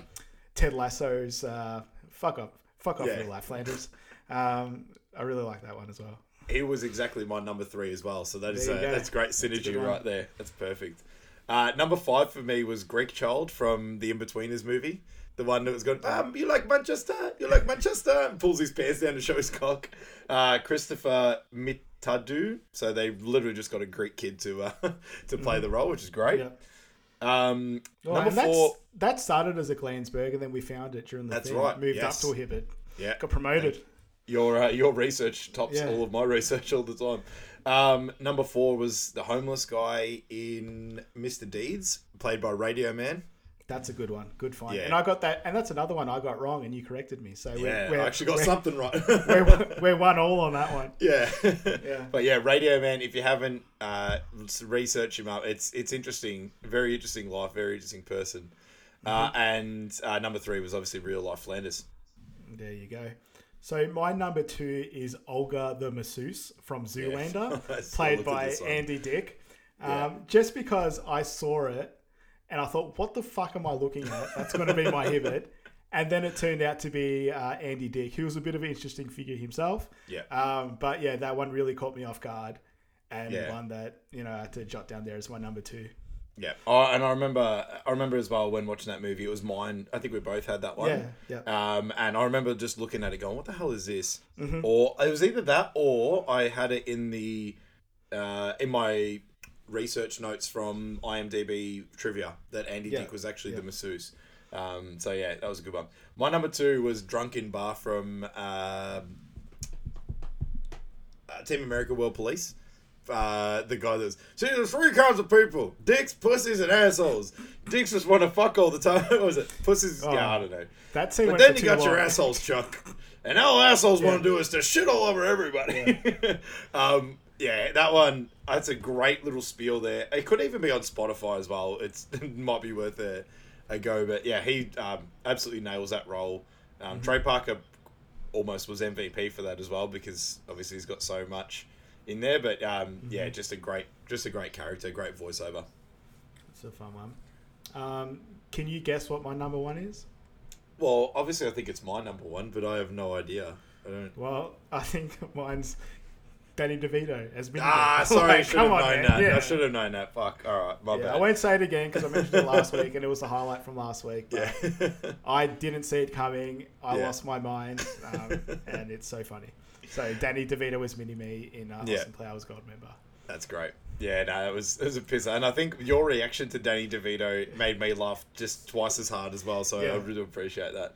Ted Lasso's uh, fuck up, fuck off, Yeah. Real Life Flanders. Um, I really like that one as well. He was exactly my number three as well. So that is uh, that's great synergy one. right there. That's perfect. Uh, number five for me was Greek Child from the Inbetweeners movie. The one that was going, um, you like Manchester? You like Manchester? And pulls his pants down to show his cock. Uh, Christopher Mitadu. So they literally just got a Greek kid to uh, to play the role, which is great. Um, Well, number four. that started as a Glansberg, and then we found it during the That's thing. right, Moved yes. up to a Hibbit. Yeah. Got promoted. Your uh, your research tops Yeah. all of my research all the time. Um, number four was the homeless guy in Mr. Deeds, played by Radio Man. That's a good one. Good find. Yeah. And I got that, and that's another one I got wrong, and you corrected me. So we're, we're, I actually got something right. We're, we're one all on that one. yeah. Yeah. But yeah, Radio Man. If you haven't uh, research him up, it's it's interesting. Very interesting life. Very interesting person. Uh, Mm-hmm. and uh, number three was obviously Real Life Flanders. There you go. So my number two is Olga the masseuse from Zoolander, played by. Andy Dick. Um, Yeah. Just because I saw it and I thought, what the fuck am I looking at? That's going to be my Hibbit. And then it turned out to be uh, Andy Dick. He was a bit of an interesting figure himself. Yeah. Um, but yeah, that one really caught me off guard, and Yeah. one that you know I had to jot down there as my number two. Yeah. Oh, and I remember, I remember as well when watching that movie. It was mine. I think we both had that one. Yeah, Um, and I remember just looking at it, going, "What the hell is this?" Mm-hmm. Or it was either that, or I had it in the, uh, in my research notes from IMDb trivia that Andy Yeah, Dick was actually yeah. the masseuse. Um, so yeah, that was a good one. My number two was Drunken Bar from um uh, Team America World Police. Uh, the guy that was see there's three kinds of people: dicks, pussies, and assholes. Dicks just want to fuck all the time. what was it? Pussies? Yeah, I don't know. That scene But then you got your assholes, Chuck. And all assholes want to do is to shit all over everybody. um, yeah, that one. That's a great little spiel there. It could even be on Spotify as well. It's it might be worth a, a go. But yeah, he um, absolutely nails that role. Um, Trey Parker almost was MVP for that as well because obviously he's got so much in there. But um, yeah, just a great, just a great character, great voiceover. It's a fun one. Um, can you guess what my number one is? Well, obviously I think it's my number one, but I have no idea. I don't. Well, I think mine's Danny DeVito as Miniman. Ah, sorry, I should have come known on, man. that. Yeah. I should have known that. Fuck. All right, my Yeah, bad. I won't say it again because I mentioned it last week and it was the highlight from last week. But Yeah. I didn't see it coming. I Yeah. lost my mind, um, and it's so funny. So Danny DeVito was Mini Me in uh, Yeah. Austin Powers Goldmember. That's great. Yeah, no, it was it was a pisser, and I think your reaction to Danny DeVito made me laugh just twice as hard as well. So. I really appreciate that.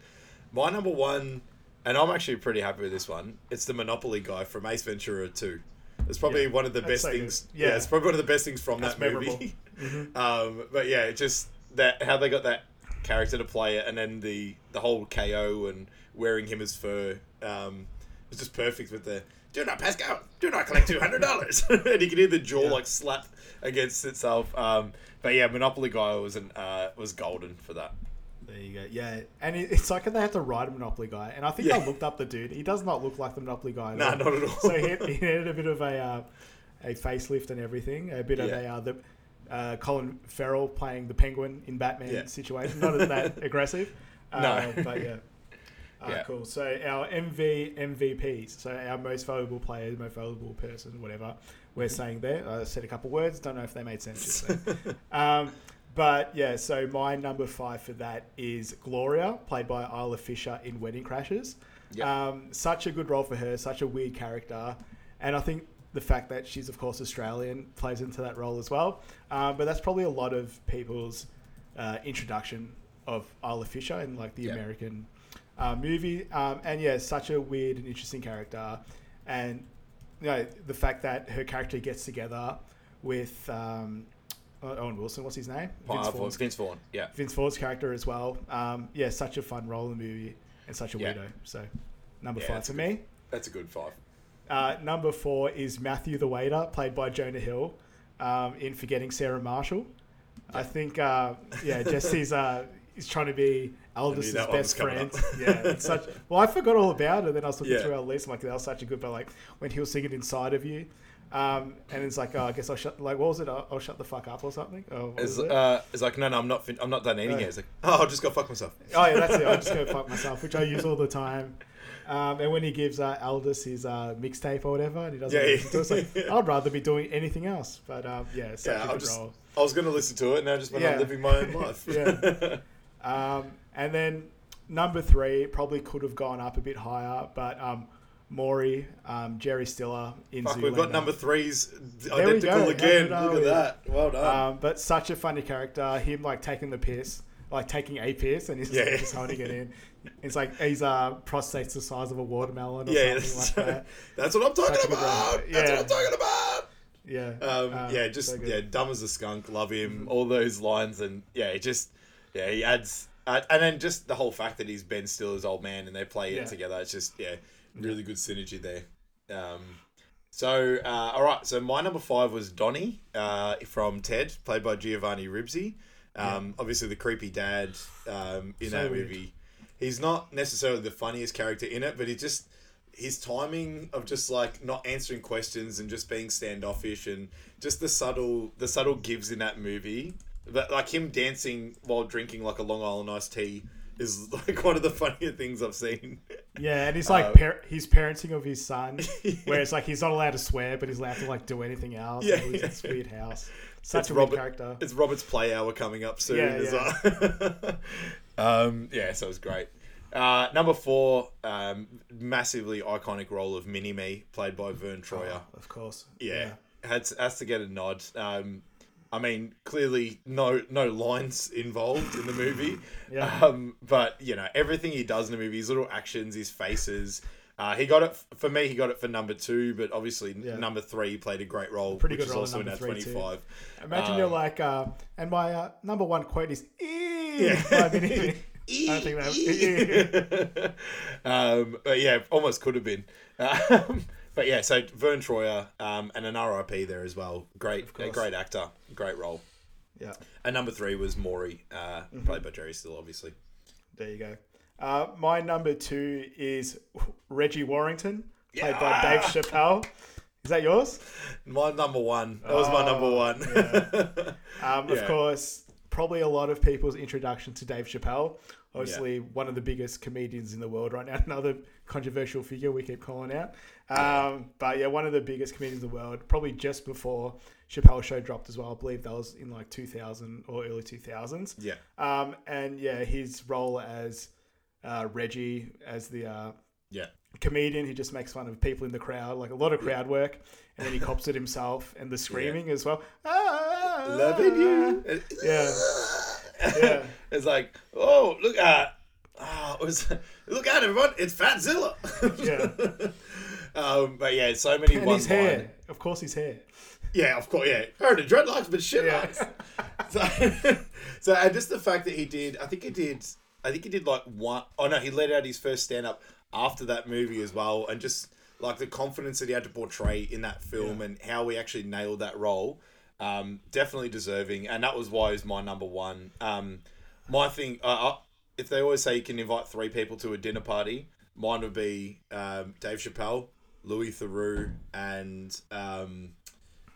My number one, and I'm actually pretty happy with this one. It's the Monopoly guy from Ace Ventura Two. It's probably Yeah. one of the best things. Yeah. Yeah. it's probably one of the best things from That's that movie. memorable. um, but yeah, just that how they got that character to play it, and then the the whole KO and wearing him as fur. Um, was just perfect with the do not pass go, do not collect two hundred dollars, and you can hear the jaw Yeah. like slap against itself. Um, but yeah, Monopoly guy was an uh, was golden for that. There you go. Yeah, and it, it's like they had to write a Monopoly guy, and I think Yeah. I looked up the dude. He does not look like the Monopoly guy. No, Nah, not at all. So he had, he had a bit of a uh, a facelift and everything. A bit of a uh, the uh, Colin Farrell playing the Penguin in Batman Yeah. situation. Not as that aggressive. Uh, No. but yeah. Uh, Yeah. Cool. So our MV MVPs, so our most valuable player, most valuable person, whatever we're saying there. I said a couple words. Don't know if they made sense. Just um, but yeah, so my number five for that is Gloria, played by Isla Fisher in Wedding Crashers. Yep. Um, such a good role for her, such a weird character, and I think the fact that she's of course Australian plays into that role as well. Um, but that's probably a lot of people's uh, introduction of Isla Fisher in like the Yep. American uh, movie. Um, and yeah, such a weird and interesting character, and you know the fact that her character gets together with um, Owen Wilson. What's his name? Vince Vaughn. Vince Vaughn. Yeah. Vince Vaughn's character as well. Um, yeah, such a fun role in the movie and such a Yeah. weirdo. So number Yeah, five for a me. That's a good five. Uh, number four is Matthew the waiter, played by Jonah Hill, um, in Forgetting Sarah Marshall. I think, uh, yeah, just he's uh, he's trying to be Aldous' that one was best friend. yeah, it's such. Well, I forgot all about it. Then I was looking Yeah. through our list. I'm like, that was such a good. But like when he was singing inside of you, um, and it's like, oh, I guess I'll shut. Like, what was it? I'll, I'll shut the fuck up or something. Oh, It's, it? uh, it's like no, no, I'm not. Fin- I'm not done eating Oh. it. It's like oh, I'll just go fuck myself. Oh yeah, that's it. I just go fuck myself, which I use all the time. Um, and when he gives uh, Aldous his uh, mixtape or whatever, and he doesn't Yeah, listen to it, it's yeah. I'd rather be doing anything else. But um, yeah, such Yeah, a I'll good just. role. I was going to listen to it, and I just went Yeah. on living my own life. Yeah. Um, and then number three probably could have gone up a bit higher, but um, Maury, um, Jerry Stiller in Fuck, Zoolander. we've got number threes identical again. Look at that. Well done. Um, but such a funny character. Him like taking the piss, like taking a piss, and he's Yeah. just holding it in. It's like he's uh, prostate's the size of a watermelon or yeah, something like that. that's what I'm talking Such a good about. role. That's Yeah. what I'm talking about. Yeah. Um, Um, yeah, just so yeah, dumb as a skunk. Love him. All those lines, and yeah, it just yeah, he adds, uh, and then just the whole fact that he's Ben Stiller's old man, and they play Yeah. it together. It's just yeah, really good synergy there. Um, so uh, all right, so my number five was Donnie uh, from Ted, played by Giovanni Ribisi. Um, Obviously, the creepy dad um, in So that weird. movie. He's not necessarily the funniest character in it, but he just his timing of just like not answering questions and just being standoffish and just the subtle the subtle gives in that movie. But like him dancing while drinking like a Long Island iced tea is like one of the funnier things I've seen. Yeah, and he's like Uh, par- he's parenting of his son, where it's like he's not allowed to swear, but he's allowed to like do anything else. Yeah, Yeah, in yeah. this weird house. Such It's a Robert- weird character. It's Robert's play hour coming up soon Yeah, as yeah. well. um, yeah, so it was great. Uh, number four, um, massively iconic role of Mini Me, played by Verne Troyer. Of course. yeah, Has, has to get a nod. Um, I mean, clearly no no lines involved in the movie. Yeah. Um, but you know everything he does in the movie, his little actions, his faces. Uh, he got it for me. He got it for number two, but obviously Yeah. number three played a great role, Pretty which good is role also in number our three, too. twenty-five. Imagine Um, you're like, uh, and my uh, number one quote is, "Eee," Yeah. by Mini I think that. um, but yeah, almost could have been. Um, but yeah, so Verne Troyer um, and an RIP there as well. Great, a great actor, great role. Yeah. And number three was Maury, uh, played by Jerry Stiller, obviously. There you go. Uh, my number two is Reggie Warrington, played by Dave Chappelle. Is that yours? My number one. That was my number one. Um, Of Yeah. course, probably a lot of people's introduction to Dave Chappelle. Obviously, one of the biggest comedians in the world right now. Another controversial figure we keep calling out. Um, but yeah, one of the biggest comedians in the world. Probably just before Chappelle Show dropped as well. I believe that was in like 2000 or early 2000s. yeah. Um, and yeah, his role as uh, Reggie, as the uh, Yeah. comedian, he just makes fun of people in the crowd, like a lot of crowd work, and then he cops it himself and the screaming as well. Ah, Loving you. Yeah. Yeah. It's like, oh, look at. Oh, it was, look at everyone! It's Fatzilla. Yeah. um, but yeah, so many And one his hair, of course, his hair. Yeah, of course. Yeah, heard of dreadlocks, but shit. Yeah. So, so, and just the fact that he did, I think he did, I think he did like one. Oh no, he let out his first stand up after that movie as well, and just like the confidence that he had to portray in that film and how he actually nailed that role. Um, definitely deserving, and that was why he's my number one. Um, my thing, uh, uh, if they always say you can invite three people to a dinner party, mine would be um, Dave Chappelle, Louis Theroux, and um,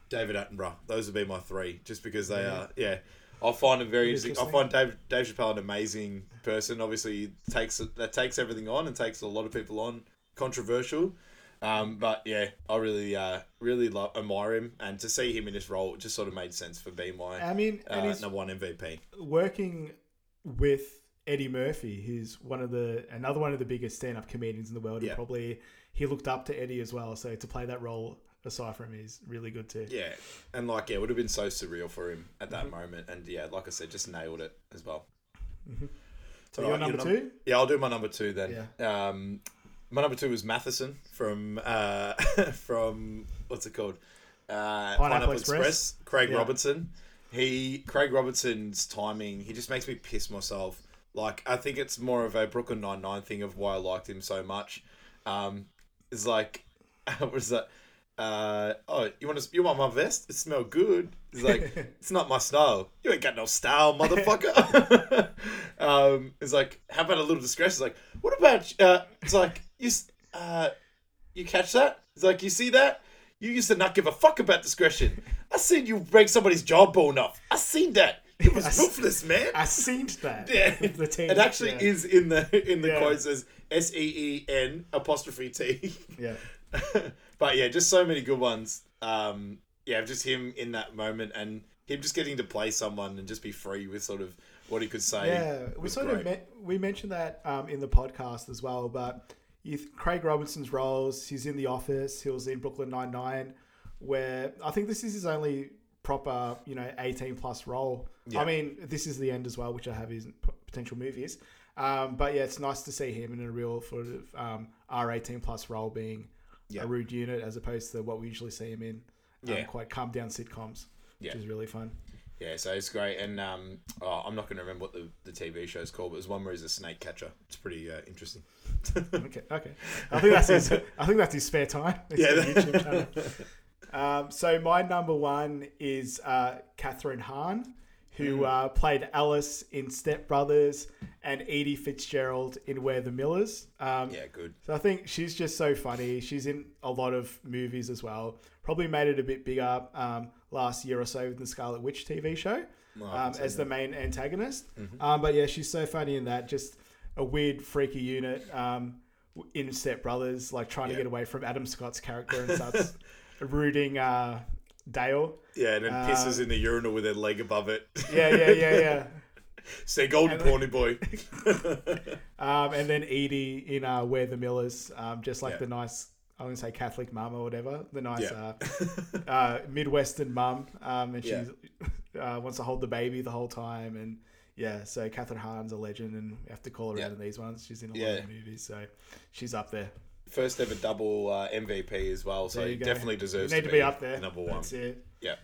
David Attenborough. Those would be my three, just because they are. Yeah, I find them very interesting. I find Dave Dave Chappelle an amazing person. Obviously, he takes that takes everything on and takes a lot of people on. Controversial, um, but yeah, I really uh, really love admire him, and to see him in this role just sort of made sense for being my I mean, uh, number one MVP. working with Eddie Murphy, who's one of the another one of the biggest stand-up comedians in the world. Yeah. And probably he looked up to Eddie as well. So to play that role aside from him is really good too. Yeah, and like yeah, it would have been so surreal for him at Mm-hmm. that moment, and yeah, like I said, just nailed it as well. So your number your two? Yeah, I'll do my number two then. Um, my number two was Matheson from uh, from what's it called? Uh, Pineapple, Express? Express. Craig Yeah. Robinson. He Craig Robinson's timing. He just makes me piss myself. Like I think it's more of a Brooklyn Nine Nine thing of why I liked him so much. Um, it's like what was that? Uh, oh, you want to? You want my vest? It smell good. It's like it's not my style. You ain't got no style, motherfucker. um, it's like, how about a little discretion? It's like, what about? Uh, it's like you, uh, you catch that? It's like you see that? You used to not give a fuck about discretion. I seen you break somebody's jawbone off. I seen that. It was ruthless, man. I seen that. Yeah, The team. it actually yeah. is in the in the Yeah. quotes as S E E N apostrophe T. Yeah. but yeah, just so many good ones. Um, yeah, just him in that moment and him just getting to play someone and just be free with sort of what he could say. Yeah, we sort great. of me- we mentioned that um, in the podcast as well. But Craig Robinson's roles, he's in The Office. He was in Brooklyn Nine Nine, where I think this is his only proper, you know, eighteen plus role. Yeah. I mean, this is the end as well, which I have his potential movies. Um, but yeah, it's nice to see him in a real sort of um, R eighteen plus role, being Yeah. a rude unit as opposed to what we usually see him in. Um, Yeah. quite calm down sitcoms, Yeah. which is really fun. Yeah, so it's great. And um, oh, I'm not going to remember what the, the TV show is called, but there's one where he's a snake catcher. It's pretty uh, interesting. Okay, okay. I think that's his. I think that's his spare time. His Yeah. Um, so my number one is uh, Kathryn Hahn, who uh, played Alice in Step Brothers and Edie Fitzgerald in We're the Millers. Um, Yeah, good. So I think she's just so funny. She's in a lot of movies as well. Probably made it a bit bigger um, last year or so with the Scarlet Witch TV show um, as the main antagonist. Mm-hmm. Um, but yeah, she's so funny in that. Just a weird, freaky unit um, in Step Brothers, like trying Yeah. to get away from Adam Scott's character and starts rooting uh, Dale. Yeah, and then pisses in the urinal with her leg above it. Yeah, yeah, yeah, yeah. Say golden And then- boy. Um, and then Edie in uh, We're the Millers, um, just like Yeah. the nice, I wouldn't say Catholic mum or whatever, the nice Yeah. uh, uh, Midwestern mum, um, and Yeah. she uh, wants to hold the baby the whole time, and yeah, so Kathryn Hahn's a legend, and we have to call her Yeah. out in these ones. She's in a lot of movies, so she's up there. First ever double uh, MVP as well, so he go. definitely deserves You need to, to be up there. Number one. That's it. Yeah.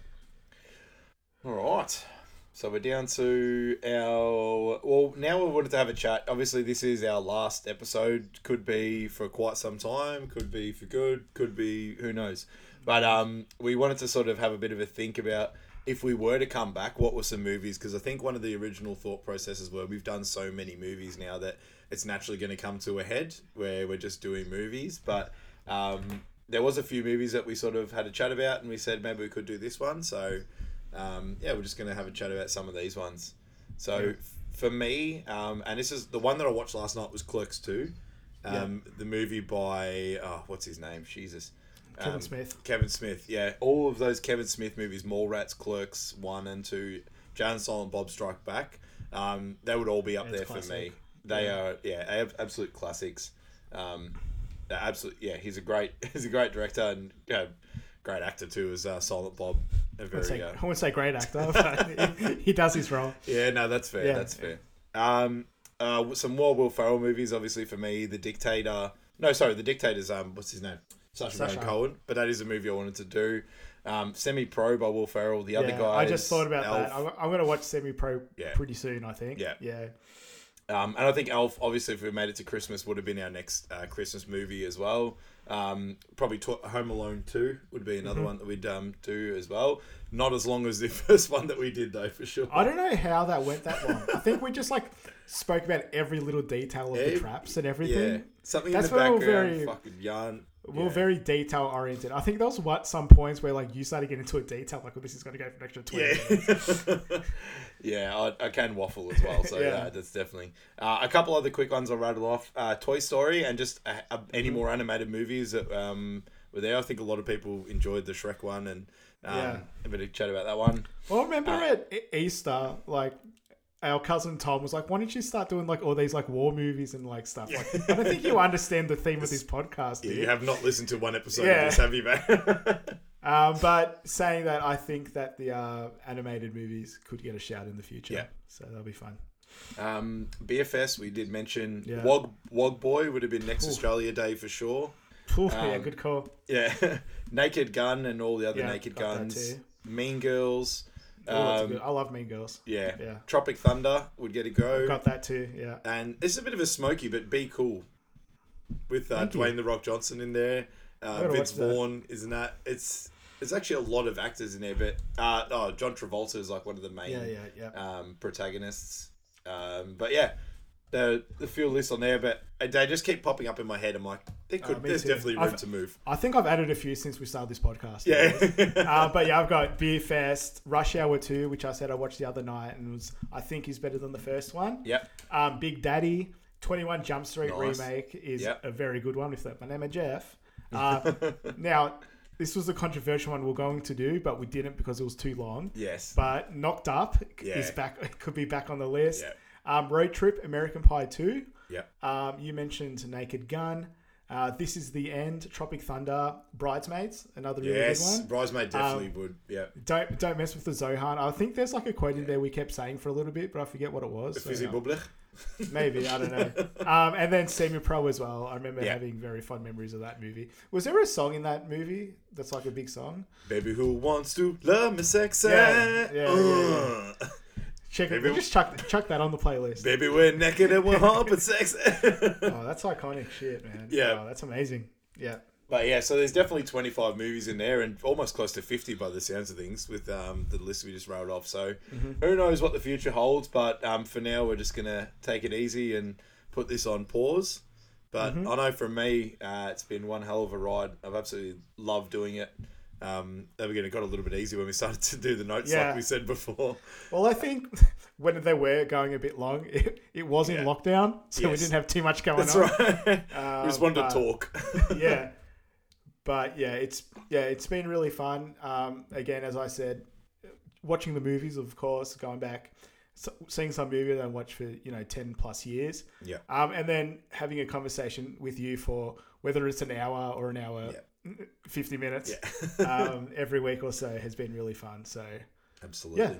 All right. So we're down to our. Well, now we wanted to have a chat. Obviously, this is our last episode. Could be for quite some time. Could be for good. Could be who knows. But um, we wanted to sort of have a bit of a think about if we were to come back, what were some movies? Because I think one of the original thought processes were we've done so many movies now that it's naturally going to come to a head where we're just doing movies. But um, there was a few movies that we sort of had a chat about, and we said maybe we could do this one. So um, yeah, we're just going to have a chat about some of these ones. So f- for me, um, and this is the one that I watched last night was Clerks Two, um, the movie by oh, what's his name? Jesus. Kevin Um, Smith. Kevin Smith, yeah. All of those Kevin Smith movies, Mallrats, Clerks, 1 and 2, Jay and Silent Bob Strike Back, um, they would all be up It's there for classic. me. They are, yeah, ab- absolute classics. Um, yeah, he's a great, he's a great director and yeah, great actor too as uh, Silent Bob. A I very, wouldn't say- uh, I wouldn't say great actor, but he, he does his role. yeah, no, that's fair. Yeah. That's fair. Um, uh, some more Will Ferrell movies, obviously for me. The Dictator. No, sorry, The Dictator's um, what's his name? Sacha Baron Sacha. Cohen. But that is a movie I wanted to do. Um, Semi Pro by Will Ferrell. The other Yeah, guy. I just thought about that. I'm, I'm going to watch Semi Pro Yeah. pretty soon. I think. Yeah. Yeah. Um, and I think Elf, obviously, if we made it to Christmas, would have been our next uh, Christmas movie as well. Um, probably Home Alone 2 would be Mm-hmm. another one that we'd um, do as well. Not as long as the first one that we did, though, for sure. I don't know how that went that long. I think we just like spoke about every little detail of the traps and everything. Yeah. Something That's in the background, very- fucking yarn. We yeah. very detail oriented. I think there was what some points where like you started getting into a detail like, well, this is going to go for an extra twenty. Yeah, yeah, I, I can waffle as well. So yeah, Yeah. that's definitely uh, a couple other quick ones I'll rattle off. Uh, Toy Story and just uh, uh, any Mm-hmm. more animated movies that um, were there. I think a lot of people enjoyed the Shrek one and um, Yeah. a bit of chat about that one. Well, remember Uh, at Easter, like our cousin Tom was like, "Why don't you start doing like all these like war movies and like stuff?" Like, I don't think you understand the theme of this podcast. Yeah, you have not listened to one episode Yeah. of this, have you, man? Um, but saying that, I think that the uh, animated movies could get a shout in the future. Yeah. So that'll be fun. um, BFS, we did mention Yeah. Wog Wog Boy would have been next Australia Day for sure. Ooh, yeah, Um, good call. Yeah, Naked Gun and all the other Yeah, Naked Guns. Mean Girls. Ooh, Um, good. I love Mean Girls. Yeah. Yeah. Tropic Thunder would get a go. Got that too. Yeah. And it's a bit of a smoky, but be cool. With uh, Thank you. Dwayne the Rock Johnson in there, uh, Vince. Vaughn, isn't that? It's it's actually a lot of actors in there, but uh, oh, John Travolta is like one of the main Yeah, yeah, yeah. um, protagonists. Um, but yeah, the the few lists on there, but they just keep popping up in my head. I'm like, there could, Uh, there's too. definitely room I've- to move. I think I've added a few since we started this podcast. Yeah, uh, but yeah, I've got Beer Fest, Rush Hour 2, which I said I watched the other night and was I think is better than the first one. yep, Um, Big Daddy, 21 Jump Street Nice. remake is Yep. a very good one. With that, my name is Jeff. Uh, now, this was a controversial one we are going to do, but we didn't because it was too long. yes, But Knocked Up is Yeah. back. Could be back on the list. Yeah. Um, Road Trip, American Pie 2. yep, Um, you mentioned Naked Gun. Uh, this is the end. Tropic Thunder, Bridesmaids, another really yes. big one. Bridesmaid definitely Um, would. Yep. Don't don't mess with the Zohan. I think there's like a quote in there we kept saying for a little bit, but I forget what it was. so, Fizzy maybe I don't know. Um, and then Semi Pro as well. I remember Yeah. having very fond memories of that movie. Was there a song in that movie that's like a big song? Baby who wants to love me sexy. Yeah, yeah, yeah. Check it. Just chuck chuck that on the playlist. Baby, we're naked and we're but sexy. Oh, that's iconic shit, man. Yeah. Oh, that's amazing. Yeah. but yeah, so there's definitely 25 movies in there and almost close to 50 by the sounds of things with um, the list we just rolled off. So Mm-hmm. who knows what the future holds, but um, for now, we're just going to take it easy and put this on pause. But Mm-hmm. I know for me, uh, it's been one hell of a ride. I've absolutely loved doing it. Um, again, it got a little bit easy when we started to do the notes, Yeah. like we said before. Well, I think when they were going a bit long, it, it was in Yeah. lockdown, so we didn't have too much going That's on. right. we just wanted but- to talk. yeah. But yeah, it's yeah, it's been really fun. Um, again, as I said, watching the movies, of course, going back, so, seeing some movie that I watched for you know ten plus years, yeah. um, and then having a conversation with you for whether it's an hour or an hour, fifty minutes, um, every week or so has been really fun. So Absolutely. Yeah.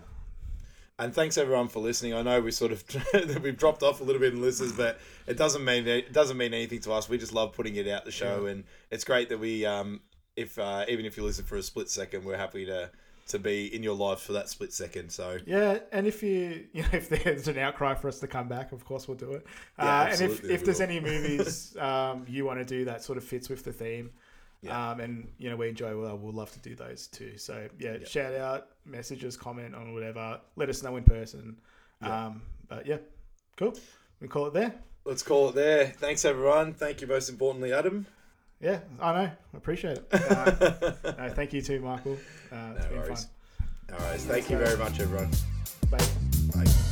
And thanks everyone for listening. I know we sort of we've dropped off a little bit in listeners, but it doesn't mean it doesn't mean anything to us. We just love putting it out the show, and it's great that we um if uh, even if you listen for a split second, we're happy to to be in your life for that split second. So Yeah, and if you you know if there's an outcry for us to come back, of course we'll do it. Yeah, uh, and if, if there's any movies um, you want to do that sort of fits with the theme, Yeah. Um, and you know we enjoy. Well, we'll love to do those too. So yeah, shout out, messages, comment on whatever. Let us know in person. Um, but yeah, cool. We call it there. Let's call it there. Thanks, everyone. Thank you, most importantly, Adam. Yeah, I know. I appreciate it. Uh, no, thank you too, Michael. Uh, it's No been worries. fun. All right. Thank you very much, everyone. Bye. Bye.